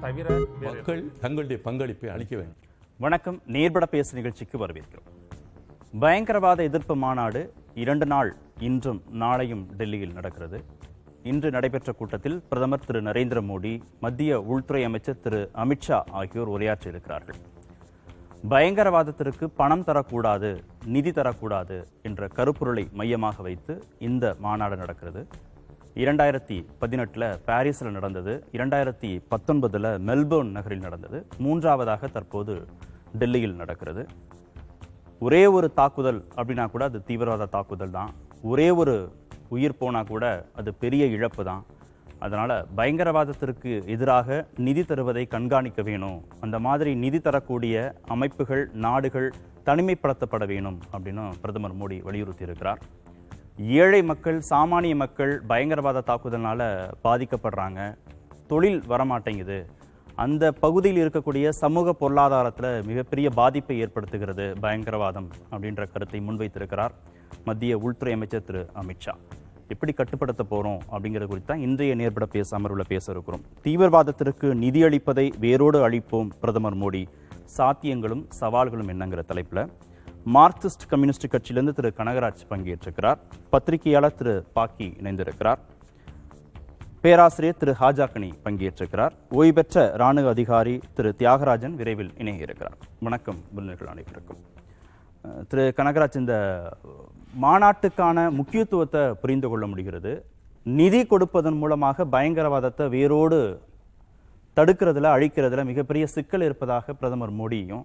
தவிர மக்கள் தங்களுடைய பங்களிப்பை அளிக்க வேண்டும். வணக்கம். நேர்பட பேசு நிகழ்ச்சிக்கு வரவேற்கிறோம். பயங்கரவாத எதிர்ப்பு மாநாடு இரண்டு நாள் இன்றும் நாளையும் டெல்லியில் நடக்கிறது. இன்று நடைபெற்ற கூட்டத்தில் பிரதமர் திரு நரேந்திர மோடி மத்திய உள்துறை அமைச்சர் திரு அமித்ஷா ஆகியோர் உரையாற்றியிருக்கிறார்கள். பயங்கரவாதத்திற்கு பணம் தரக்கூடாது நிதி தரக்கூடாது என்ற கருப்பொருளை மையமாக வைத்து இந்த மாநாடு நடக்கிறது. இரண்டாயிரத்தி பதினெட்டில் பாரிஸில் நடந்தது. இரண்டாயிரத்தி பத்தொன்பதில் மெல்போர்ன் நகரில் நடந்தது. மூன்றாவதாக தற்போது டெல்லியில் நடக்கிறது. ஒரே ஒரு தாக்குதல் அப்படின்னா கூட அது தீவிரவாத தாக்குதல் தான். ஒரே ஒரு உயிர் போனால் கூட அது பெரிய இழப்பு தான். அதனால் பயங்கரவாதத்திற்கு எதிராக நிதி தருவதை கண்காணிக்க வேணும். அந்த மாதிரி நிதி தரக்கூடிய அமைப்புகள் நாடுகள் தனிமைப்படுத்தப்பட வேணும் அப்படின்னு பிரதமர் மோடி வலியுறுத்தியிருக்கிறார். ஏழை மக்கள் சாமானிய மக்கள் பயங்கரவாத தாக்குதல்னால் பாதிக்கப்படுறாங்க. தொழில் வரமாட்டேங்குது. அந்த பகுதியில் இருக்கக்கூடிய சமூக பொருளாதாரத்தில் மிகப்பெரிய பாதிப்பை ஏற்படுத்துகிறது பயங்கரவாதம் அப்படின்ற கருத்தை முன்வைத்திருக்கிறார் மத்திய உள்துறை அமைச்சர் திரு. அமித்ஷா எப்படி கட்டுப்படுத்த போகிறோம் அப்படிங்கிறது குறித்து தான் இன்றைய நேர்பட பேச அமர்வில் பேச இருக்கிறோம். தீவிரவாதத்திற்கு நிதியளிப்பதை வேரோடு அழிப்போம் பிரதமர் மோடி. சாத்தியங்களும் சவால்களும் என்னங்கிற தலைப்பில் மார்க்சிஸ்ட் கம்யூனிஸ்ட் கட்சியிலிருந்து திரு கனகராஜ் பங்கேற்றிருக்கிறார். பத்திரிகையாளர் திரு பாக்கி இணைந்திருக்கிறார். பேராசிரியர் திரு ஹாஜாக்கனி பங்கேற்றிருக்கிறார். ஓய்வு பெற்ற ராணுவ அதிகாரி திரு தியாகராஜன் விரைவில் இணைய இருக்கிறார் வணக்கம் விருந்தினர்கள் அனைவருக்கும். திரு கனகராஜ் இந்த மாநாட்டுக்கான முக்கியத்துவத்தை புரிந்து கொள்ள முடிகிறது. நிதி கொடுப்பதன் மூலமாக பயங்கரவாதத்தை வேரோடு தடுக்கிறதுல அழிக்கிறதுல மிகப்பெரிய சிக்கல் இருப்பதாக பிரதமர் மோடியும்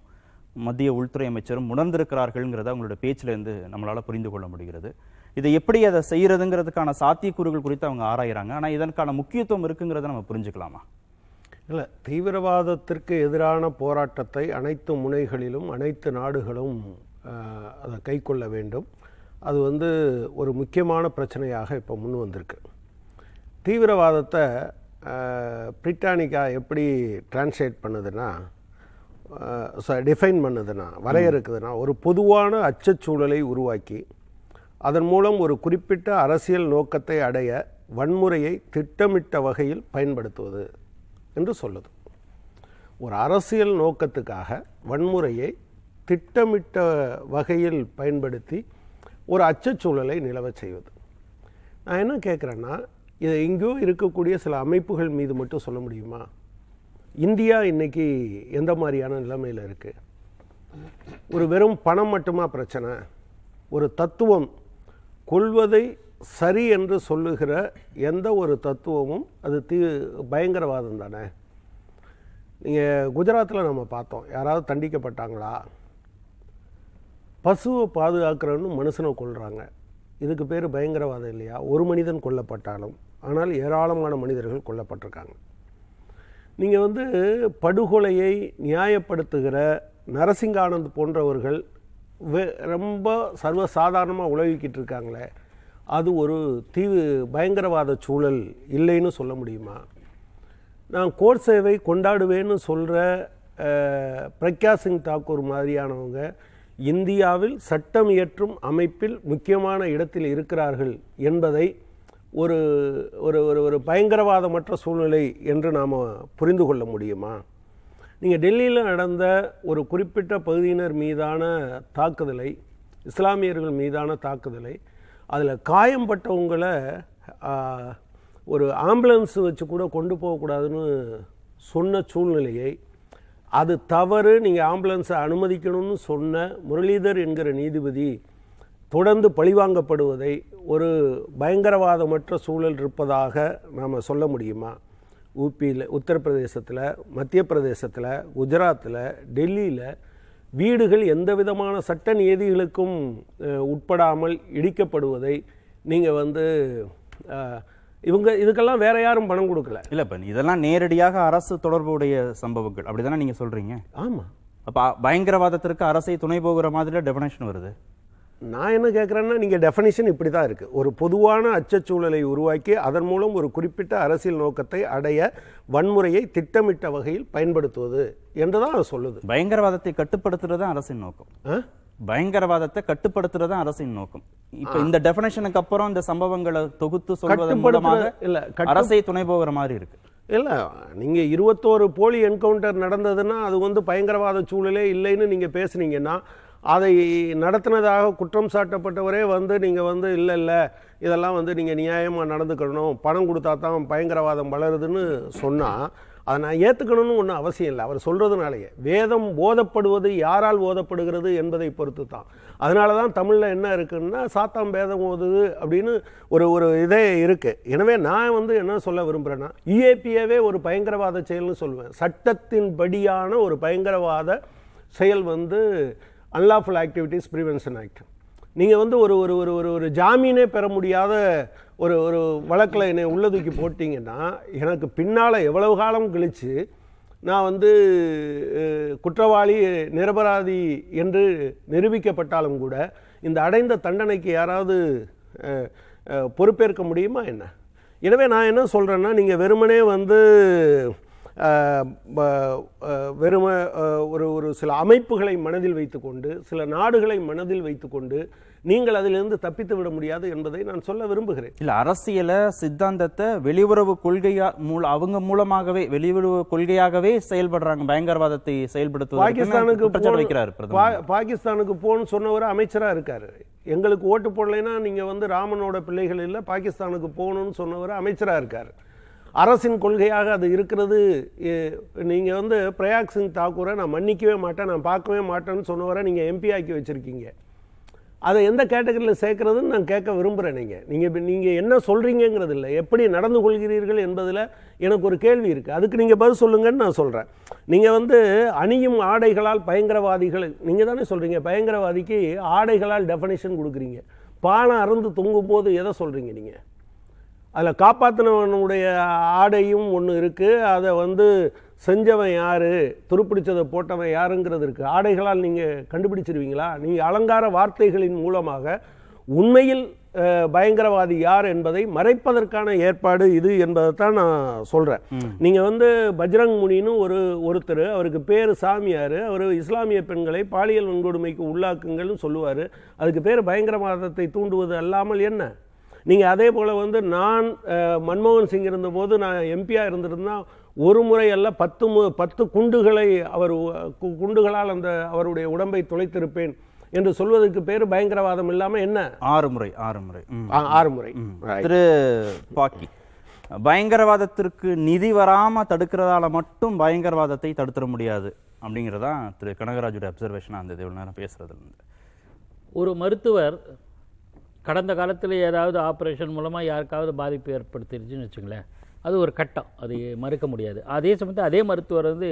மத்திய உள்துறை அமைச்சரும் உணர்ந்திருக்கிறார்கள்ங்கிறத அவங்களோட பேச்சிலேருந்து நம்மளால் புரிந்து கொள்ள முடிகிறது. இதை எப்படி அதை செய்கிறதுங்கிறதுக்கான சாத்தியக்கூறுகள் குறித்து அவங்க ஆராயிறாங்க. ஆனால் இதற்கான முக்கியத்துவம் இருக்குங்கிறத நம்ம புரிஞ்சுக்கலாமா? இல்லை தீவிரவாதத்திற்கு எதிரான போராட்டத்தை அனைத்து முனைகளிலும் அனைத்து நாடுகளும் அதை கைக்கொள்ள வேண்டும். அது வந்து ஒரு முக்கியமான பிரச்சனையாக இப்போ முன் வந்திருக்கு. தீவிரவாதத்தை பிரிட்டானிக்கா எப்படி டிரான்ஸ்லேட் பண்ணுதுன்னா டிஃபைன் பண்ணுதுன்னா வரையறுக்குதுன்னா ஒரு பொதுவான அச்சச்சூழலை உருவாக்கி அதன் மூலம் ஒரு குறிப்பிட்ட அரசியல் நோக்கத்தை அடைய வன்முறையை திட்டமிட்ட வகையில் பயன்படுத்துவது என்று சொல்லுது. ஒரு அரசியல் நோக்கத்துக்காக வன்முறையை திட்டமிட்ட வகையில் பயன்படுத்தி ஒரு அச்சச்சூழலை நிலவச் செய்வது. நான் என்ன கேட்குறேன்னா இதை எங்கேயோ இருக்கக்கூடிய சில அமைப்புகள் மீது மட்டும் சொல்ல முடியுமா? இந்தியா இன்னைக்கு எந்த மாதிரியான நிலைமையில் இருக்குது ஒரு வெறும் பணம் மட்டுமா பிரச்சனை? ஒரு தத்துவம் கொள்வதை சரி என்று சொல்லுகிற எந்த ஒரு தத்துவமும் அது தீ பயங்கரவாதம் தானே? நீங்கள் குஜராத்தில் நம்ம பார்த்தோம். யாராவது தண்டிக்கப்பட்டாங்களா? பசுவை பாதுகாக்கிறன்னு மனுஷனை கொள்கிறாங்க இதுக்கு பேர் பயங்கரவாதம் இல்லையா? ஒரு மனிதன் கொல்லப்பட்டாலும் ஆனால் ஏராளமான மனிதர்கள் கொல்லப்பட்டிருக்காங்க. நீங்கள் வந்து படுகொலையை நியாயப்படுத்துகிற நரசிங்கானந்த் போன்றவர்கள் வெ- ரொம்ப சர்வசாதாரணமாக உழவிக்கிட்டு இருக்காங்களே அது ஒரு தீவு பயங்கரவாத சூழல் இல்லைன்னு சொல்ல முடியுமா? நான் கோட் சேவை கொண்டாடுவேன்னு சொல்கிற பிரக்யா சிங் தாக்கூர் மாதிரியானவங்க இந்தியாவில் சட்டம் இயற்றும் அமைப்பில் முக்கியமான இடத்தில் இருக்கிறார்கள் என்பதை ஒரு ஒரு ஒரு ஒரு பயங்கரவாதமற்ற சூழ்நிலை என்று நாம் புரிந்து கொள்ள முடியுமா? நீங்கள் டெல்லியில் நடந்த ஒரு குறிப்பிட்ட பகுதியினர் மீதான தாக்குதலை இஸ்லாமியர்கள் மீதான தாக்குதலை அதில் காயம்பட்டவங்களை ஒரு ஆம்புலன்ஸ் வச்சு கூட கொண்டு போகக்கூடாதுன்னு சொன்ன சூழ்நிலையை அது தவறு நீங்கள் ஆம்புலன்ஸை அனுமதிக்கணும்னு சொன்ன முரளிதர் என்கிற நீதிபதி தொடர்ந்து பழிவாங்கப்படுவதை ஒரு பயங்கரவாதமற்ற சூழல் இருப்பதாக நாம் சொல்ல முடியுமா? ஊபியில் உத்தரப்பிரதேசத்தில் மத்திய பிரதேசத்தில் குஜராத்தில் டெல்லியில் வீடுகள் எந்த விதமான சட்ட நியதிகளுக்கும் உட்படாமல் இடிக்கப்படுவதை நீங்கள் வந்து இவங்க இதுக்கெல்லாம் வேற யாரும் பணம் கொடுக்கல. இல்ல இப்ப இதெல்லாம் நேரடியாக அரசு தொடர்புடைய சம்பவங்கள். அப்படிதானே நீங்க சொல்றீங்க? ஆமாம் அப்ப பயங்கரவாதத்திற்கு அரசை துணை போகிற மாதிரி டெபினேஷன் வருது. நான் என்ன கேட்குறேன்னா நீங்கள் டெஃபனிஷன் இப்படி தான் இருக்குது ஒரு பொதுவான அச்சச்சூழலை உருவாக்கி அதன் மூலம் ஒரு குறிப்பிட்ட அரசியல் நோக்கத்தை அடைய வன்முறையை திட்டமிட்ட வகையில் பயன்படுத்துவது என்று தான் அது சொல்லுது. பயங்கரவாதத்தை கட்டுப்படுத்துறது தான் அரசின் நோக்கம்? பயங்கரவாதத்தை கட்டுப்படுத்துறது தான் அரசின் நோக்கம். இப்ப இந்த டெஃபினேஷனுக்கு அப்புறம் இந்த சம்பவங்களை தொகுத்து சொல்வதன் மூலமாக இல்ல அரசை துணை போகிற மாதிரி இருக்கு. இல்லை நீங்கள் இருபத்தோரு போலி என்கவுண்டர் நடந்ததுன்னா அது வந்து பயங்கரவாத சூழலே இல்லைன்னு நீங்கள் பேசுனீங்கன்னா அதை நடத்தினதாக குற்றம் சாட்டப்பட்டவரே வந்து நீங்கள் வந்து இல்லை இல்லை இதெல்லாம் வந்து நீங்கள் நியாயமாக நடந்துக்கணும். பணம் கொடுத்தா தான் பயங்கரவாதம் வளருதுன்னு சொன்னால் அதை நான் ஏற்றுக்கணும்னு ஒன்றும் அவசியம் இல்லை. அவர் சொல்கிறதுனாலேயே வேதம் போதப்படுவது யாரால் போதப்படுகிறது என்பதை பொறுத்து தான் அதனால தான் தமிழில் என்ன இருக்குன்னா சாத்தாம் வேதம் ஓதுது அப்படின்னு ஒரு ஒரு இதே இருக்குது எனவே நான் வந்து என்ன சொல்ல விரும்புகிறேன்னா யுஏபிஏவே ஒரு பயங்கரவாத செயல்னு சொல்லுவேன். சட்டத்தின் படியான ஒரு பயங்கரவாத செயல் வந்து அன்லாஃபுல் ஆக்டிவிட்டீஸ் ப்ரிவென்ஷன் ஆக்ட் நீங்கள் வந்து ஒரு ஒரு ஒரு ஒரு ஒரு ஜாமீனே பெற முடியாத ஒரு ஒரு வழக்கில் என்னை உள்ள தூக்கி போட்டிங்கன்னா எனக்கு பின்னால் எவ்வளவு காலம் கழித்து நான் வந்து குற்றவாளி நிரபராதி என்று நிரூபிக்கப்பட்டாலும் கூட இந்த அடைந்த தண்டனைக்கு யாராவது பொறுப்பேற்க முடியுமா என்ன? எனவே நான் என்ன சொல்கிறேன்னா நீங்கள் வெறுமனே வந்து வெறும ஒரு ஒரு சில அமைப்புகளை மனதில் வைத்துக்கொண்டு சில நாடுகளை மனதில் வைத்துக்கொண்டு நீங்கள் அதிலிருந்து தப்பித்து விட முடியாது என்பதை நான் சொல்ல விரும்புகிறேன். இல்ல அரசியல சித்தாந்தத்தை வெளியுறவு கொள்கையா மூல அவங்க மூலமாகவே வெளியுறவு கொள்கையாகவே செயல்படுறாங்க பயங்கரவாதத்தை செயல்படுத்துவதற்கு பாகிஸ்தானுக்கு வைக்கிறார் பாகிஸ்தானுக்கு போன்னு சொன்னவர் அமைச்சரா இருக்காரு. எங்களுக்கு ஓட்டு போடலைன்னா நீங்க வந்து ராமனோட பிள்ளைகள் இல்லை பாகிஸ்தானுக்கு போகணும்னு சொன்னவர் அமைச்சரா இருக்காரு. அரசின் கொள்கையாக அது இருக்கிறது. நீங்கள் வந்து பிரயாக் சிங் தாக்கூரை நான் மன்னிக்கவே மாட்டேன் நான் பார்க்கவே மாட்டேன்னு சொன்னவரை நீங்கள் எம்பி ஆக்கி வச்சுருக்கீங்க. அதை எந்த கேட்டகரியில் சேர்க்குறதுன்னு நான் கேட்க விரும்புகிறேன் நீங்கள் நீங்கள் நீங்கள் என்ன சொல்கிறீங்கிறது இல்லை. எப்படி நடந்து கொள்கிறீர்கள் என்பதில் எனக்கு ஒரு கேள்வி இருக்குது அதுக்கு நீங்கள் பதில் சொல்லுங்கன்னு நான் சொல்கிறேன் நீங்கள் வந்து அணியும் ஆடைகளால் பயங்கரவாதிகள் நீங்கள் தானே சொல்கிறீங்க பயங்கரவாதிக்கு ஆடைகளால் டெஃபனேஷன் கொடுக்குறீங்க. பானை அறுந்து தொங்கும் போது எதை சொல்கிறீங்க நீங்கள் அதில் காப்பாற்றினவனுடைய ஆடையும் ஒன்று இருக்குது அதை வந்து செஞ்சவன் யார்? துருப்பிடிச்சதை போட்டவன் யாருங்கிறது இருக்குது ஆடைகளால் நீங்கள் கண்டுபிடிச்சிருவீங்களா? நீங்கள் அலங்கார வார்த்தைகளின் மூலமாக உண்மையில் பயங்கரவாதி யார் என்பதை மறைப்பதற்கான ஏற்பாடு இது என்பதைத்தான் நான் சொல்கிறேன் நீங்கள் வந்து பஜ்ரங் முனின்னு ஒரு ஒருத்தர் அவருக்கு பேர் சாமியார். அவர் இஸ்லாமிய பெண்களை பாலியல் வன்கொடுமைக்கு உள்ளாக்குங்கள்னு சொல்லுவார். அதுக்கு பேர் பயங்கரவாதத்தை தூண்டுவது அல்லாமல் என்ன? நீங்கள் அதே போல் வந்து நான் மன்மோகன் சிங் இருந்தபோது நான் எம்பியாக இருந்திருந்தா ஒரு முறை அல்ல பத்து மு பத்து குண்டுகளை அவர் குண்டுகளால் அந்த அவருடைய உடம்பை துளைத்திருப்பேன் என்று சொல்வதற்கு பேர் பயங்கரவாதம் இல்லாமல் என்ன? ஆறு முறை ஆறு முறை. ஆறு முறை. திரு பாக்கி பயங்கரவாதத்திற்கு நிதி வராம தடுக்கிறதால மட்டும் பயங்கரவாதத்தை தடுத்துட முடியாது அப்படிங்கிறதான் திரு கனகராஜுடைய அப்சர்வேஷன் அந்த இவ்வளவு நேரம் பேசுறதுல இருந்து. ஒரு மருத்துவர் கடந்த காலத்தில் ஏதாவது ஆப்ரேஷன் மூலமாக யாருக்காவது பாதிப்பு ஏற்படுத்திருச்சுன்னு வச்சுங்களேன் அது ஒரு கட்டம். அது மறுக்க முடியாது. அதே சமயத்தில் அதே மருத்துவர் வந்து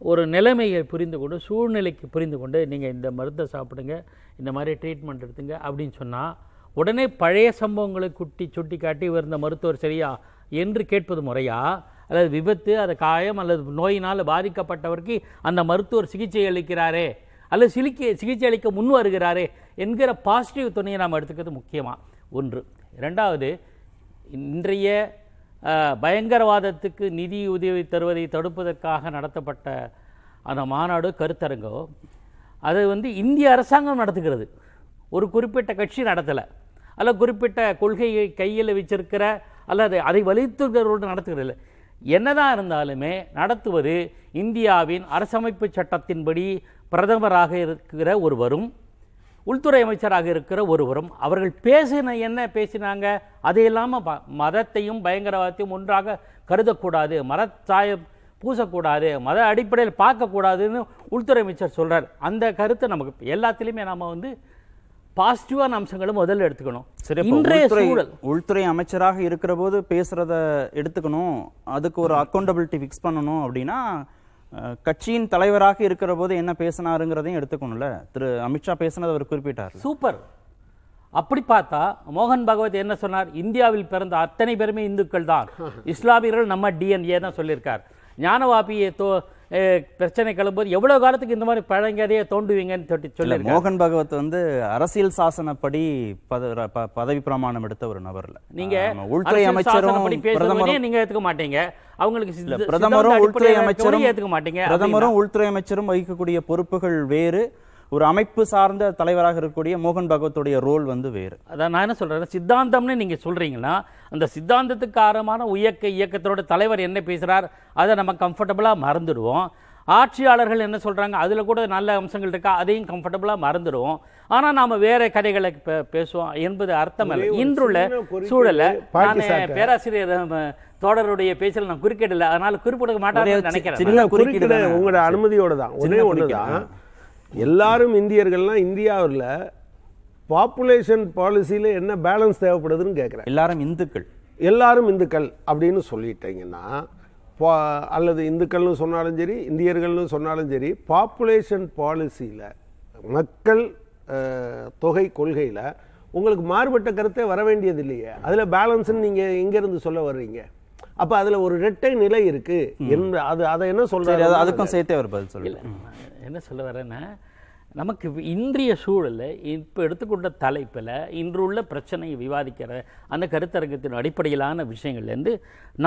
ஒரு நிலைமையை புரிந்து கொண்டு சூழ்நிலைக்கு புரிந்து கொண்டு நீங்கள் இந்த மருந்தை சாப்பிடுங்க இந்த மாதிரி ட்ரீட்மெண்ட் எடுத்துங்க அப்படின்னு சொன்னால் உடனே பழைய சம்பவங்களை குட்டி சுட்டி காட்டி இவர் இந்த மருத்துவர் சரியா என்று கேட்பது முறையா? அல்லது விபத்து அது காயம் அல்லது நோயினால் பாதிக்கப்பட்டவருக்கு அந்த மருத்துவர் சிகிச்சை அளிக்கிறாரே அல்லது சிகிச்சை சிகிச்சை அளிக்க முன் வருகிறாரே என்கிற பாசிட்டிவ் துணையை நாம் எடுத்துக்கிறது முக்கியமாக ஒன்று. ரெண்டாவது இன்றைய பயங்கரவாதத்துக்கு நிதி உதவி தருவதை தடுப்பதற்காக நடத்தப்பட்ட அந்த மாநாடு கருத்தரங்கோ அது வந்து இந்திய அரசாங்கம் நடத்துகிறது. ஒரு குறிப்பிட்ட கட்சி நடத்தலை. அல்ல குறிப்பிட்ட கொள்கையை கையில் வச்சிருக்கிற அல்லது அதை வலித்துகிறவர்கள் நடத்துகிறது என்னதான் இருந்தாலுமே நடத்துவது இந்தியாவின் அரசமைப்பு சட்டத்தின்படி பிரதமராக இருக்கிற ஒருவரும் உள்துறை அமைச்சராக இருக்கிற ஒருவரும் அவர்கள் பேசின என்ன பேசினாங்க அது இல்லாமல் மதத்தையும் பயங்கரவாதத்தையும் ஒன்றாக கருதக்கூடாது மதச்சாயம் பூசக்கூடாது மத அடிப்படையில் பார்க்கக்கூடாதுன்னு உள்துறை அமைச்சர் சொல்றார். அந்த கருத்தை நமக்கு எல்லாத்துலேயுமே நாம வந்து பாசிட்டிவான அம்சங்களும் முதல்ல எடுத்துக்கணும். சரி இன்றைய உள்துறை சூழல். உள்துறை அமைச்சராக இருக்கிற போது பேசுறத எடுத்துக்கணும் அதுக்கு ஒரு அக்கௌண்டபிலிட்டி ஃபிக்ஸ் பண்ணணும் அப்படின்னா கட்சியின் தலைவராக இருக்கிற போது என்ன பேசினாருங்கிறதையும் எடுத்துக்கணும்ல. திரு. அமித்ஷா பேசினதை அவர் குறிப்பிட்டார் சூப்பர். அப்படி பார்த்தா மோகன் பகவத் என்ன சொன்னார்? இந்தியாவில் பிறந்த அத்தனை பேருமே இந்துக்கள் தான் இஸ்லாமியர்கள் நம்ம டிஎன்ஏ தான் சொல்லியிருக்கார். ஞானவாபியை தோ பிரச்சனை கிளம்பும்போது எவ்வளவு காலத்துக்கு இந்த மாதிரி பழங்கதையை தோண்டுவீங்கன்னு சொல்லி இல்ல சொல்லியிருக்கார். மோகன் பகவத் வந்து அரசியல் சாசனப்படி பதவி பிரமாணம் எடுத்த ஒரு நபர்ல நீங்க ஆமா, உள்துறை அமைச்சரும் பிரதமரும் நீங்க ஏத்துக்க மாட்டீங்க. அவங்களுக்கு பிரதமரும் உள்துறை அமைச்சரும் ஏத்துக்க மாட்டீங்க பிரதமரும் உள்துறை அமைச்சரும் வகிக்கக்கூடிய பொறுப்புகள் வேறு. ஒரு அமைப்பு சார்ந்த தலைவராக இருக்கக்கூடிய மோகன் பகவத்துடைய ரோல் வந்து வேறு. அதான் நான் என்ன சொல்றேன் சித்தாந்தம்னு நீங்க சொல்றீங்கன்னா அந்த சித்தாந்தத்துக்கு ஆரமான இயக்க இயக்கத்தோட தலைவர் என்ன பேசுறார் அதை நம்ம கம்ஃபர்டபுளா மறந்துடுவோம். ஆட்சியாளர்கள் என்ன சொல்றாங்க அதுல கூட நல்ல அம்சங்கள் இருக்கா அதையும் கம்ஃபர்டபுளா மறந்துடுவோம். ஆனா நாம வேற கதைகளை பேசுவோம் என்பது அர்த்தம் இல்லை இன்றுள்ள சூழல நான். பேராசிரியர் நம்ம, தோழருடைய பேச்சில் நான் குறுக்கிடல அதனால குறிப்பிட மாட்டாருன்னு ஒரே நினைக்கிறேன். உங்களோட அனுமதியோட தான். ஒன்று குறுக்கீடு. தான் எல்லாரும் இந்தியர்கள்லாம் இந்தியாவில் பாப்புலேஷன் பாலிசியில் என்ன பேலன்ஸ் தேவைப்படுதுன்னு கேட்குறேன் எல்லாரும் இந்துக்கள். எல்லாரும் இந்துக்கள் அப்படின்னு சொல்லிட்டீங்கன்னா பா- அல்லது இந்துக்கள்னு சொன்னாலும் சரி இந்தியர்கள்னு சொன்னாலும் சரி பாப்புலேஷன் பாலிசியில் மக்கள் தொகை கொள்கையில் உங்களுக்கு மாறுபட்ட கருத்தே வர வேண்டியது இல்லையே. அதில் பேலன்ஸ்னு நீங்கள் எங்கேருந்து சொல்ல வர்றீங்க? அப்போ அதில் ஒரு இரட்டை நிலை இருக்கு. என்று அது அதை என்ன சொல்றாரு? அதுக்கும் சேர்த்தே அவர் பதில் சொல்லல என்ன சொல்ல வரேன்னா நமக்கு இன்றைய சூழலில் இப்போ எடுத்துக்கொண்ட தலைப்பில் இன்று உள்ள பிரச்சனையை விவாதிக்கிற அந்த கருத்தரங்கத்தின் அடிப்படையிலான விஷயங்கள்லேருந்து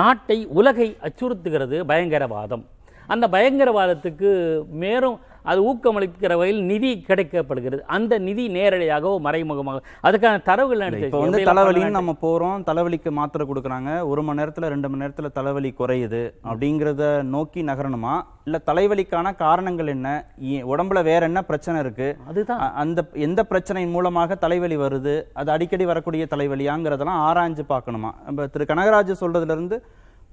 நாட்டை உலகை அச்சுறுத்துகிறது பயங்கரவாதம். அந்த பயங்கரவாதத்துக்கு மேலும் அது ஊக்கமளிக்கிற வகையில் நிதி கிடைக்கப்படுகிறது. அந்த நிதி நேரடியாகவோ மறைமுகமாக. அதுக்கான தரவுகள் இப்போ வந்து தலைவலின்னு நம்ம போறோம் தலைவலிக்கு மாத்திரை கொடுக்குறாங்க. ஒரு மணி நேரத்துல ரெண்டு மணி நேரத்துல தலைவலி குறையுது அப்படிங்கிறத நோக்கி நகரணுமா? இல்ல தலைவலிக்கான காரணங்கள் என்ன? உடம்புல வேற என்ன பிரச்சனை இருக்கு? அதுதான். அந்த எந்த பிரச்சனையின் மூலமாக தலைவலி வருது? அது அடிக்கடி வரக்கூடிய தலைவலியாங்கிறதெல்லாம் ஆராய்ஞ்சு பார்க்கணுமா? நம்ம திரு. கனகராஜ் சொல்றதுல இருந்து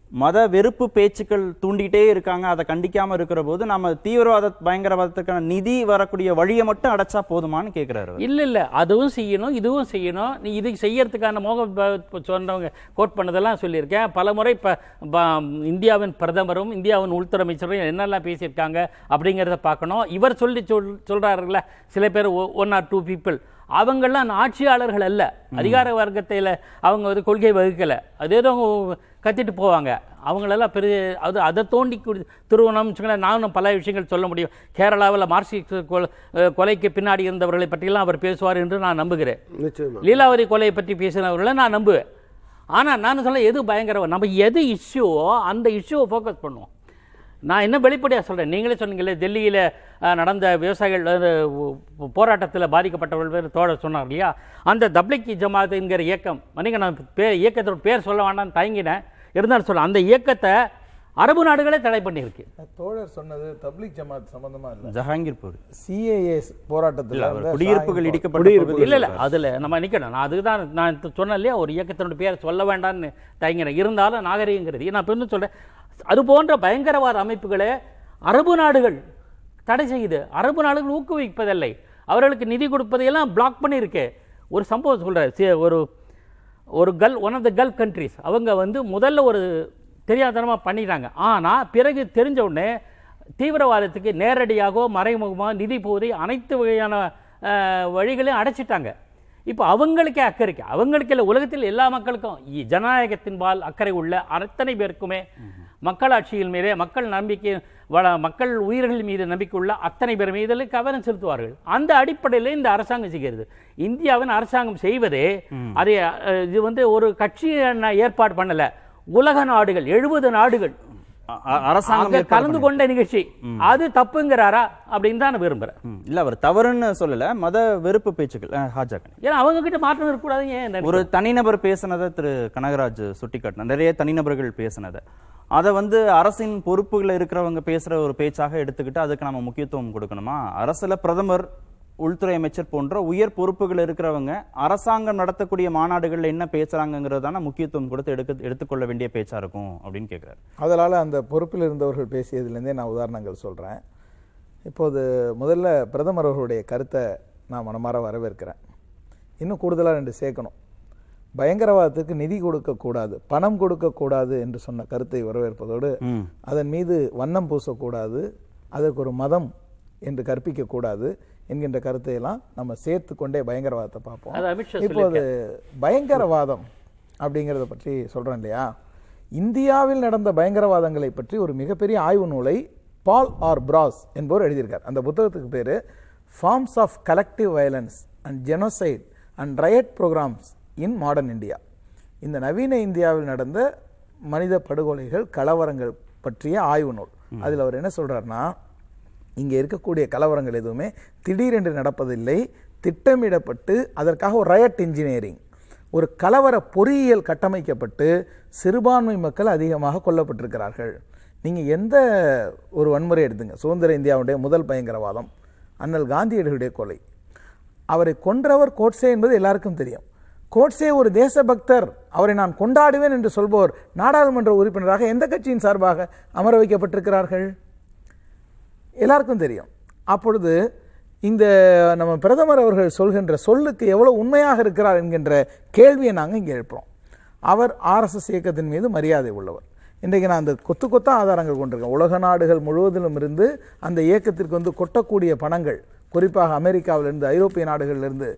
மத வெறுப்பு பேச்சுக்கள் தூண்டிகிட்டே இருக்காங்க. அதை கண்டிக்காம இருக்கிற போது நம்ம தீவிரவாத பயங்கரவாதத்துக்கான நிதி வரக்கூடிய வழியை மட்டும் அடைச்சா போதுமான்னு கேட்கிறாரு. இல்ல இல்ல. அதுவும் செய்யணும் இதுவும் செய்யணும். நீ இது செய்யறதுக்கான பகவத் சொன்னவங்க கோட் பண்ணதெல்லாம் சொல்லியிருக்கேன். பல முறை ப- ப- இந்தியாவின் பிரதமரும் இந்தியாவின் உள்துறை அமைச்சரும் என்னெல்லாம் பேசியிருக்காங்க அப்படிங்கிறத பார்க்கணும். இவர் சொல்லி சொல் சொல்றாருல்ல சில பேர் ஒன் ஆர் டூ பீப்புள் அவங்கெல்லாம் ஆட்சியாளர்கள் அல்ல. அதிகார வர்க்கத்தில் அவங்க வந்து கொள்கை வகுக்கல. அது ஏதோ கத்திட்டு போவாங்க. அவங்களெல்லாம் பெரிய அது அதை தோண்டி துருவணும்னு வச்சுக்கோங்களேன் நானும் பல விஷயங்கள் சொல்ல முடியும். கேரளாவில் மார்க்சிஸ்ட் கொலைக்கு பின்னாடி இருந்தவர்களை பற்றியெல்லாம் அவர் பேசுவார் என்று நான் நம்புகிறேன். லீலாவதி கொலையை பற்றி பேசினவர்களை நான் நம்புவேன். ஆனால் நான் சொல்ல எது பயங்கரம் நம்ம எது இஷ்யூவோ அந்த இஷ்யூவை ஃபோக்கஸ் பண்ணுவோம். நான் என்ன வெளிப்படையாக சொல்கிறேன் நீங்களே சொன்னீங்களே டெல்லியில் நடந்த விவசாயிகள் போராட்டத்தில் பாதிக்கப்பட்டவர்கள் பேர் தோழர் சொன்னார் இல்லையா? அந்த தப்லிக் ஜமாத் என்கிற இயக்கம் மன்னிக்க நான் பேர் இயக்கத்தோட பேர் சொல்ல வேண்டாம்னு தயங்கினேன். இருந்தாலும் சொல்ல அந்த இயக்கத்தை அரபு நாடுகளே தடை பண்ணியிருக்கு. தோழர் சொன்னது தப்லீக் ஜமாத் சம்பந்தமா இல்ல? ஜஹாங்கீர் பூரி சிஏஏ போராட்டத்தில் குடியிருப்புகள் இடிக்கப்பட்ட இல்ல இல்ல அதுல நம்ம நிக்கணும். நான் அதுதான் நான் சொன்னேன் இல்லையா ஒரு இயக்கத்தினுடைய பேர் சொல்ல வேண்டாம்னு தயங்கினேன் இருந்தாலும் நாகரிகங்கிறது நான் இப்ப சொல்றேன் அது போன்ற பயங்கரவாத அமைப்புகளை அரபு நாடுகள் தடை செய்யுது. அரபு நாடுகள் ஊக்குவிப்பதில்லை. அவர்களுக்கு நிதி கொடுப்பதையெல்லாம் பிளாக் பண்ணியிருக்கு. ஒரு சம்பவம் சொல்றேன் சி- ஒரு ஒரு கல் one of the gulf countries அவங்க வந்து முதல்ல ஒரு தெரியாதனமாக பண்ணிட்டாங்க. ஆனால் பிறகு தெரிஞ்ச உடனே தீவிரவாதத்துக்கு நேரடியாகவோ மறைமுகமாக நிதி போதை அனைத்து வகையான வழிகளையும் அடைச்சிட்டாங்க. இப்போ அவங்களுக்கே அக்கறை அவங்களுக்கு இல்லை உலகத்தில் எல்லா மக்களுக்கும் இ- ஜனநாயகத்தின்பால் அக்கறை உள்ள அத்தனை பேருக்குமே மக்களாட்சியின் மீதே மக்கள் நம்பிக்கை மக்கள் உயிர்கள் மீது நம்பிக்கை உள்ள அத்தனை பேர் மீது கவனம் செலுத்துவார்கள். அந்த அடிப்படையில் இந்த அரசாங்கம் செய்கிறது. இந்தியாவின் அரசாங்கம் செய்வதே அதை இது வந்து ஒரு கட்சி ஏற்பாடு பண்ணல. உலக நாடுகள் எழுபது நாடுகள் அரசாங்கம் கலந்து கொண்ட நிகழ்ச்சி. அது தப்புங்கிறாரா அப்படின்னு தான் விரும்புறேன். இல்ல அவர் தவறுன்னு சொல்லல. மத வெறுப்பு பேச்சுக்கள். அஹ், ஹாஜா கனி. ஏன்னா அவங்க கிட்ட மாற்றம் இருக்கக்கூடாது ஏன் ஒரு தனிநபர் பேசினதை திரு கனகராஜ் சுட்டிக்காட்டினார். நிறைய தனிநபர்கள் பேசினதை. அதை வந்து அரசின் பொறுப்புகள் இருக்கிறவங்க பேசுற ஒரு பேச்சாக எடுத்துக்கிட்டு அதுக்கு நம்ம முக்கியத்துவம் கொடுக்கணுமா? அரசுல பிரதமர் உள்துறை அமைச்சர் போன்ற உயர் பொறுப்புகள் இருக்கிறவங்க அரசாங்கம் நடத்தக்கூடிய மாநாடுகள்ல என்ன பேசுறாங்கிறதான முக்கியத்துவம் கொடுத்து எடுக்க எடுத்துக்கொள்ள வேண்டிய பேச்சா இருக்கும் அப்படின்னு கேக்குறாரு. அதனால அந்த பொறுப்பில் இருந்தவர்கள் பேசியதுலேருந்தே நான் உதாரணங்கள் சொல்றேன். இப்போது முதல்ல பிரதமர் அவர்களுடைய கருத்தை நான் மனமாற வரவேற்கிறேன். இன்னும் கூடுதலாக ரெண்டு சேர்க்கணும். பயங்கரவாதத்துக்கு நிதி கொடுக்கக்கூடாது பணம் கொடுக்கக்கூடாது என்று சொன்ன கருத்தை வரவேற்பதோடு. அதன் மீது வண்ணம் பூசக்கூடாது அதற்கு ஒரு மதம் என்று கற்பிக்கக்கூடாது என்கின்ற கருத்தையெல்லாம் நம்ம சேர்த்து கொண்டே பயங்கரவாதத்தை பார்ப்போம். இப்போது பயங்கரவாதம் அப்படிங்கிறத பற்றி சொல்றேன் இல்லையா? இந்தியாவில் நடந்த பயங்கரவாதங்களை பற்றி ஒரு மிகப்பெரிய ஆய்வு நூலை பால் ஆர் பிராஸ் என்பவர் எழுதியிருக்கார். அந்த புத்தகத்துக்கு பேரு forms of collective violence and genocide and riot programs in modern India இந்த நவீன இந்தியாவில் நடந்த மனித படுகொலைகள் கலவரங்கள் பற்றிய ஆய்வு நூல். அதில் அவர் என்ன சொல்றாருன்னா இங்கே இருக்கக்கூடிய கலவரங்கள் எதுவுமே திடீரென்று நடப்பதில்லை. திட்டமிடப்பட்டு அதற்காக ஒரு ரயட் இன்ஜினியரிங் ஒரு கலவர பொறியியல் கட்டமைக்கப்பட்டு சிறுபான்மை மக்கள் அதிகமாக கொல்லப்பட்டிருக்கிறார்கள். நீங்கள் எந்த ஒரு வன்முறை எடுத்துங்க. சுதந்திர இந்தியாவுடைய முதல் பயங்கரவாதம் அண்ணல் காந்தியடிகளுடைய கொலை. அவரை கொன்றவர் கோட்ஸே என்பது எல்லாருக்கும் தெரியும். கோட்ஸே ஒரு தேசபக்தர். அவரை நான் கொண்டாடுவேன் என்று சொல்பவர் நாடாளுமன்ற உறுப்பினராக எந்த கட்சியின் சார்பாக அமர வைக்கப்பட்டிருக்கிறார்கள்? எல்லாருக்கும் தெரியும். அப்பொழுது இந்த நம்ம பிரதமர் அவர்கள் சொல்கின்ற சொல்லுக்கு எவ்வளவு உண்மையாக இருக்கிறார் என்கின்ற கேள்வியை நாங்கள் இங்கே எழுப்புறோம். அவர் ஆர்எஸ்எஸ் இயக்கத்தின் மீது மரியாதை உள்ளவர். இன்றைக்கு நான் அந்த கொத்து கொத்தா ஆதாரங்கள் கொண்டிருக்கேன். உலக நாடுகள் முழுவதிலும் இருந்து அந்த இயக்கத்திற்கு வந்து கொட்டக்கூடிய பணங்கள் குறிப்பாக அமெரிக்காவிலிருந்து ஐரோப்பிய நாடுகளிலிருந்து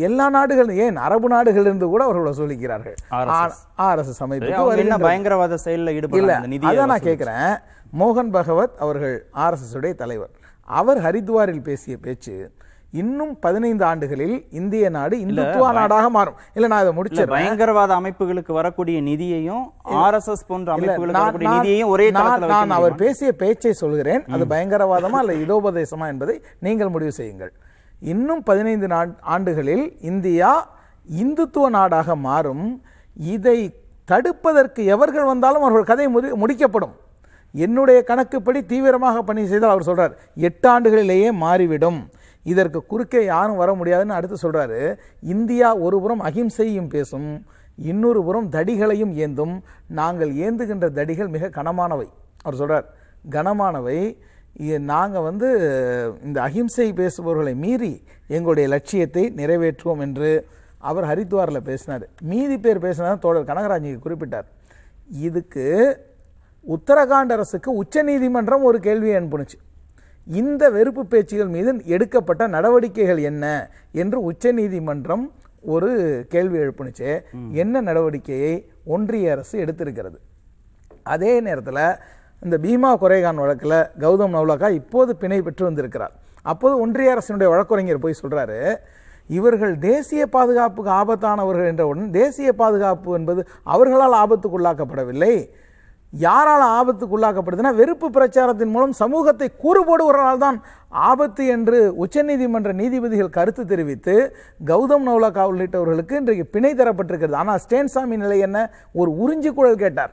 எல்லா நாடுகள் ஏன் அரபு நாடுகளிலிருந்து கூட அவர்கள் வசூலிக்கிறார்கள். RSS. ஆர்எஸ்எஸ் வருகின்ற- பயங்கரவாத செயல்ல ஈடுபடல அதான் நான். கேட்கிறேன் மோகன் பகவத் அவர்கள் ஆர்எஸ்எஸ் உடைய தலைவர். அவர் ஹரித்வாரில் பேசிய பேச்சு இன்னும் பதினைந்து ஆண்டுகளில் இந்திய நாடு இந்துத்துவ நாடாக மாறும். இல்ல நான் இதை முடிச்சிடுறேன். பயங்கரவாத அமைப்புகளுக்கு வரக்கூடிய நிதியையும் ஆர்எஸ்எஸ் போன்ற இல்ல, அமைப்புகளுக்கு நான்- நிதியையும் ஒரே அவர்? பேசிய பேச்சை சொல்கிறேன். அது பயங்கரவாதமா அல்ல இதோபதேசமா என்பதை நீங்கள் முடிவு செய்யுங்கள். இன்னும் பதினைந்து ஆண்டுகளில் இந்தியா இந்துத்துவ நாடாக மாறும். இதை தடுப்பதற்கு எவர்கள் வந்தாலும் அவர்கள் கதை முடி- முடிக்கப்படும். என்னுடைய கணக்குப்படி தீவிரமாக பணி செய்தால் அவர் சொல்கிறார் எட்டு ஆண்டுகளிலேயே மாறிவிடும். இதற்கு குறுக்கே யாரும் வர முடியாதுன்னு அடுத்து சொல்கிறாரு இந்தியா ஒருபுறம் அகிம்சையும் பேசும் இன்னொரு புறம் தடிகளையும் ஏந்தும். நாங்கள் ஏந்துகின்ற தடிகள் மிக கனமானவை. அவர் சொல்கிறார் கனமானவை. நாங்கள் வந்து இந்த அகிம்சை பேசுபவர்களை மீறி எங்களுடைய லட்சியத்தை நிறைவேற்றுவோம் என்று அவர் ஹரித்வாரில் பேசினார். மீதி பேர் பேசினா தோழர் கனகராஜிக்கு குறிப்பிட்டார். இதுக்கு உத்தரகாண்ட் அரசுக்கு உச்சநீதிமன்றம் ஒரு கேள்வியை அனுப்புனுச்சு. இந்த வெறுப்பு பேச்சுகள் மீது எடுக்கப்பட்ட நடவடிக்கைகள் என்ன என்று உச்சநீதிமன்றம் ஒரு கேள்வி எழுப்புனுச்சு. என்ன நடவடிக்கையை ஒன்றிய அரசு எடுத்திருக்கிறது? அதே நேரத்தில் இந்த பீமா குறைகான் வழக்கில் கௌதம் நவ்லாக்கா இப்போது பிணை பெற்று வந்திருக்கிறார். அப்போது ஒன்றிய அரசினுடைய வழக்குரைஞர் போய் சொல்கிறாரு இவர்கள் தேசிய பாதுகாப்புக்கு ஆபத்தானவர்கள் என்றவுடன் தேசிய பாதுகாப்பு என்பது அவர்களால் ஆபத்துக்குள்ளாக்கப்படவில்லை. யாரால் ஆபத்துக்குள்ளாக்கப்படுதுன்னா வெறுப்பு பிரச்சாரத்தின் மூலம் சமூகத்தை கூறுபோடுவரால் தான் ஆபத்து என்று உச்சநீதிமன்ற நீதிபதிகள் கருத்து தெரிவித்து கௌதம் நவ்லாக்கா உள்ளிட்டவர்களுக்கு இன்றைக்கு பிணை தரப்பட்டிருக்கிறது. ஆனால் ஸ்டேன்சாமி நிலை என்ன? ஒரு உறிஞ்சி குழல் கேட்டார்.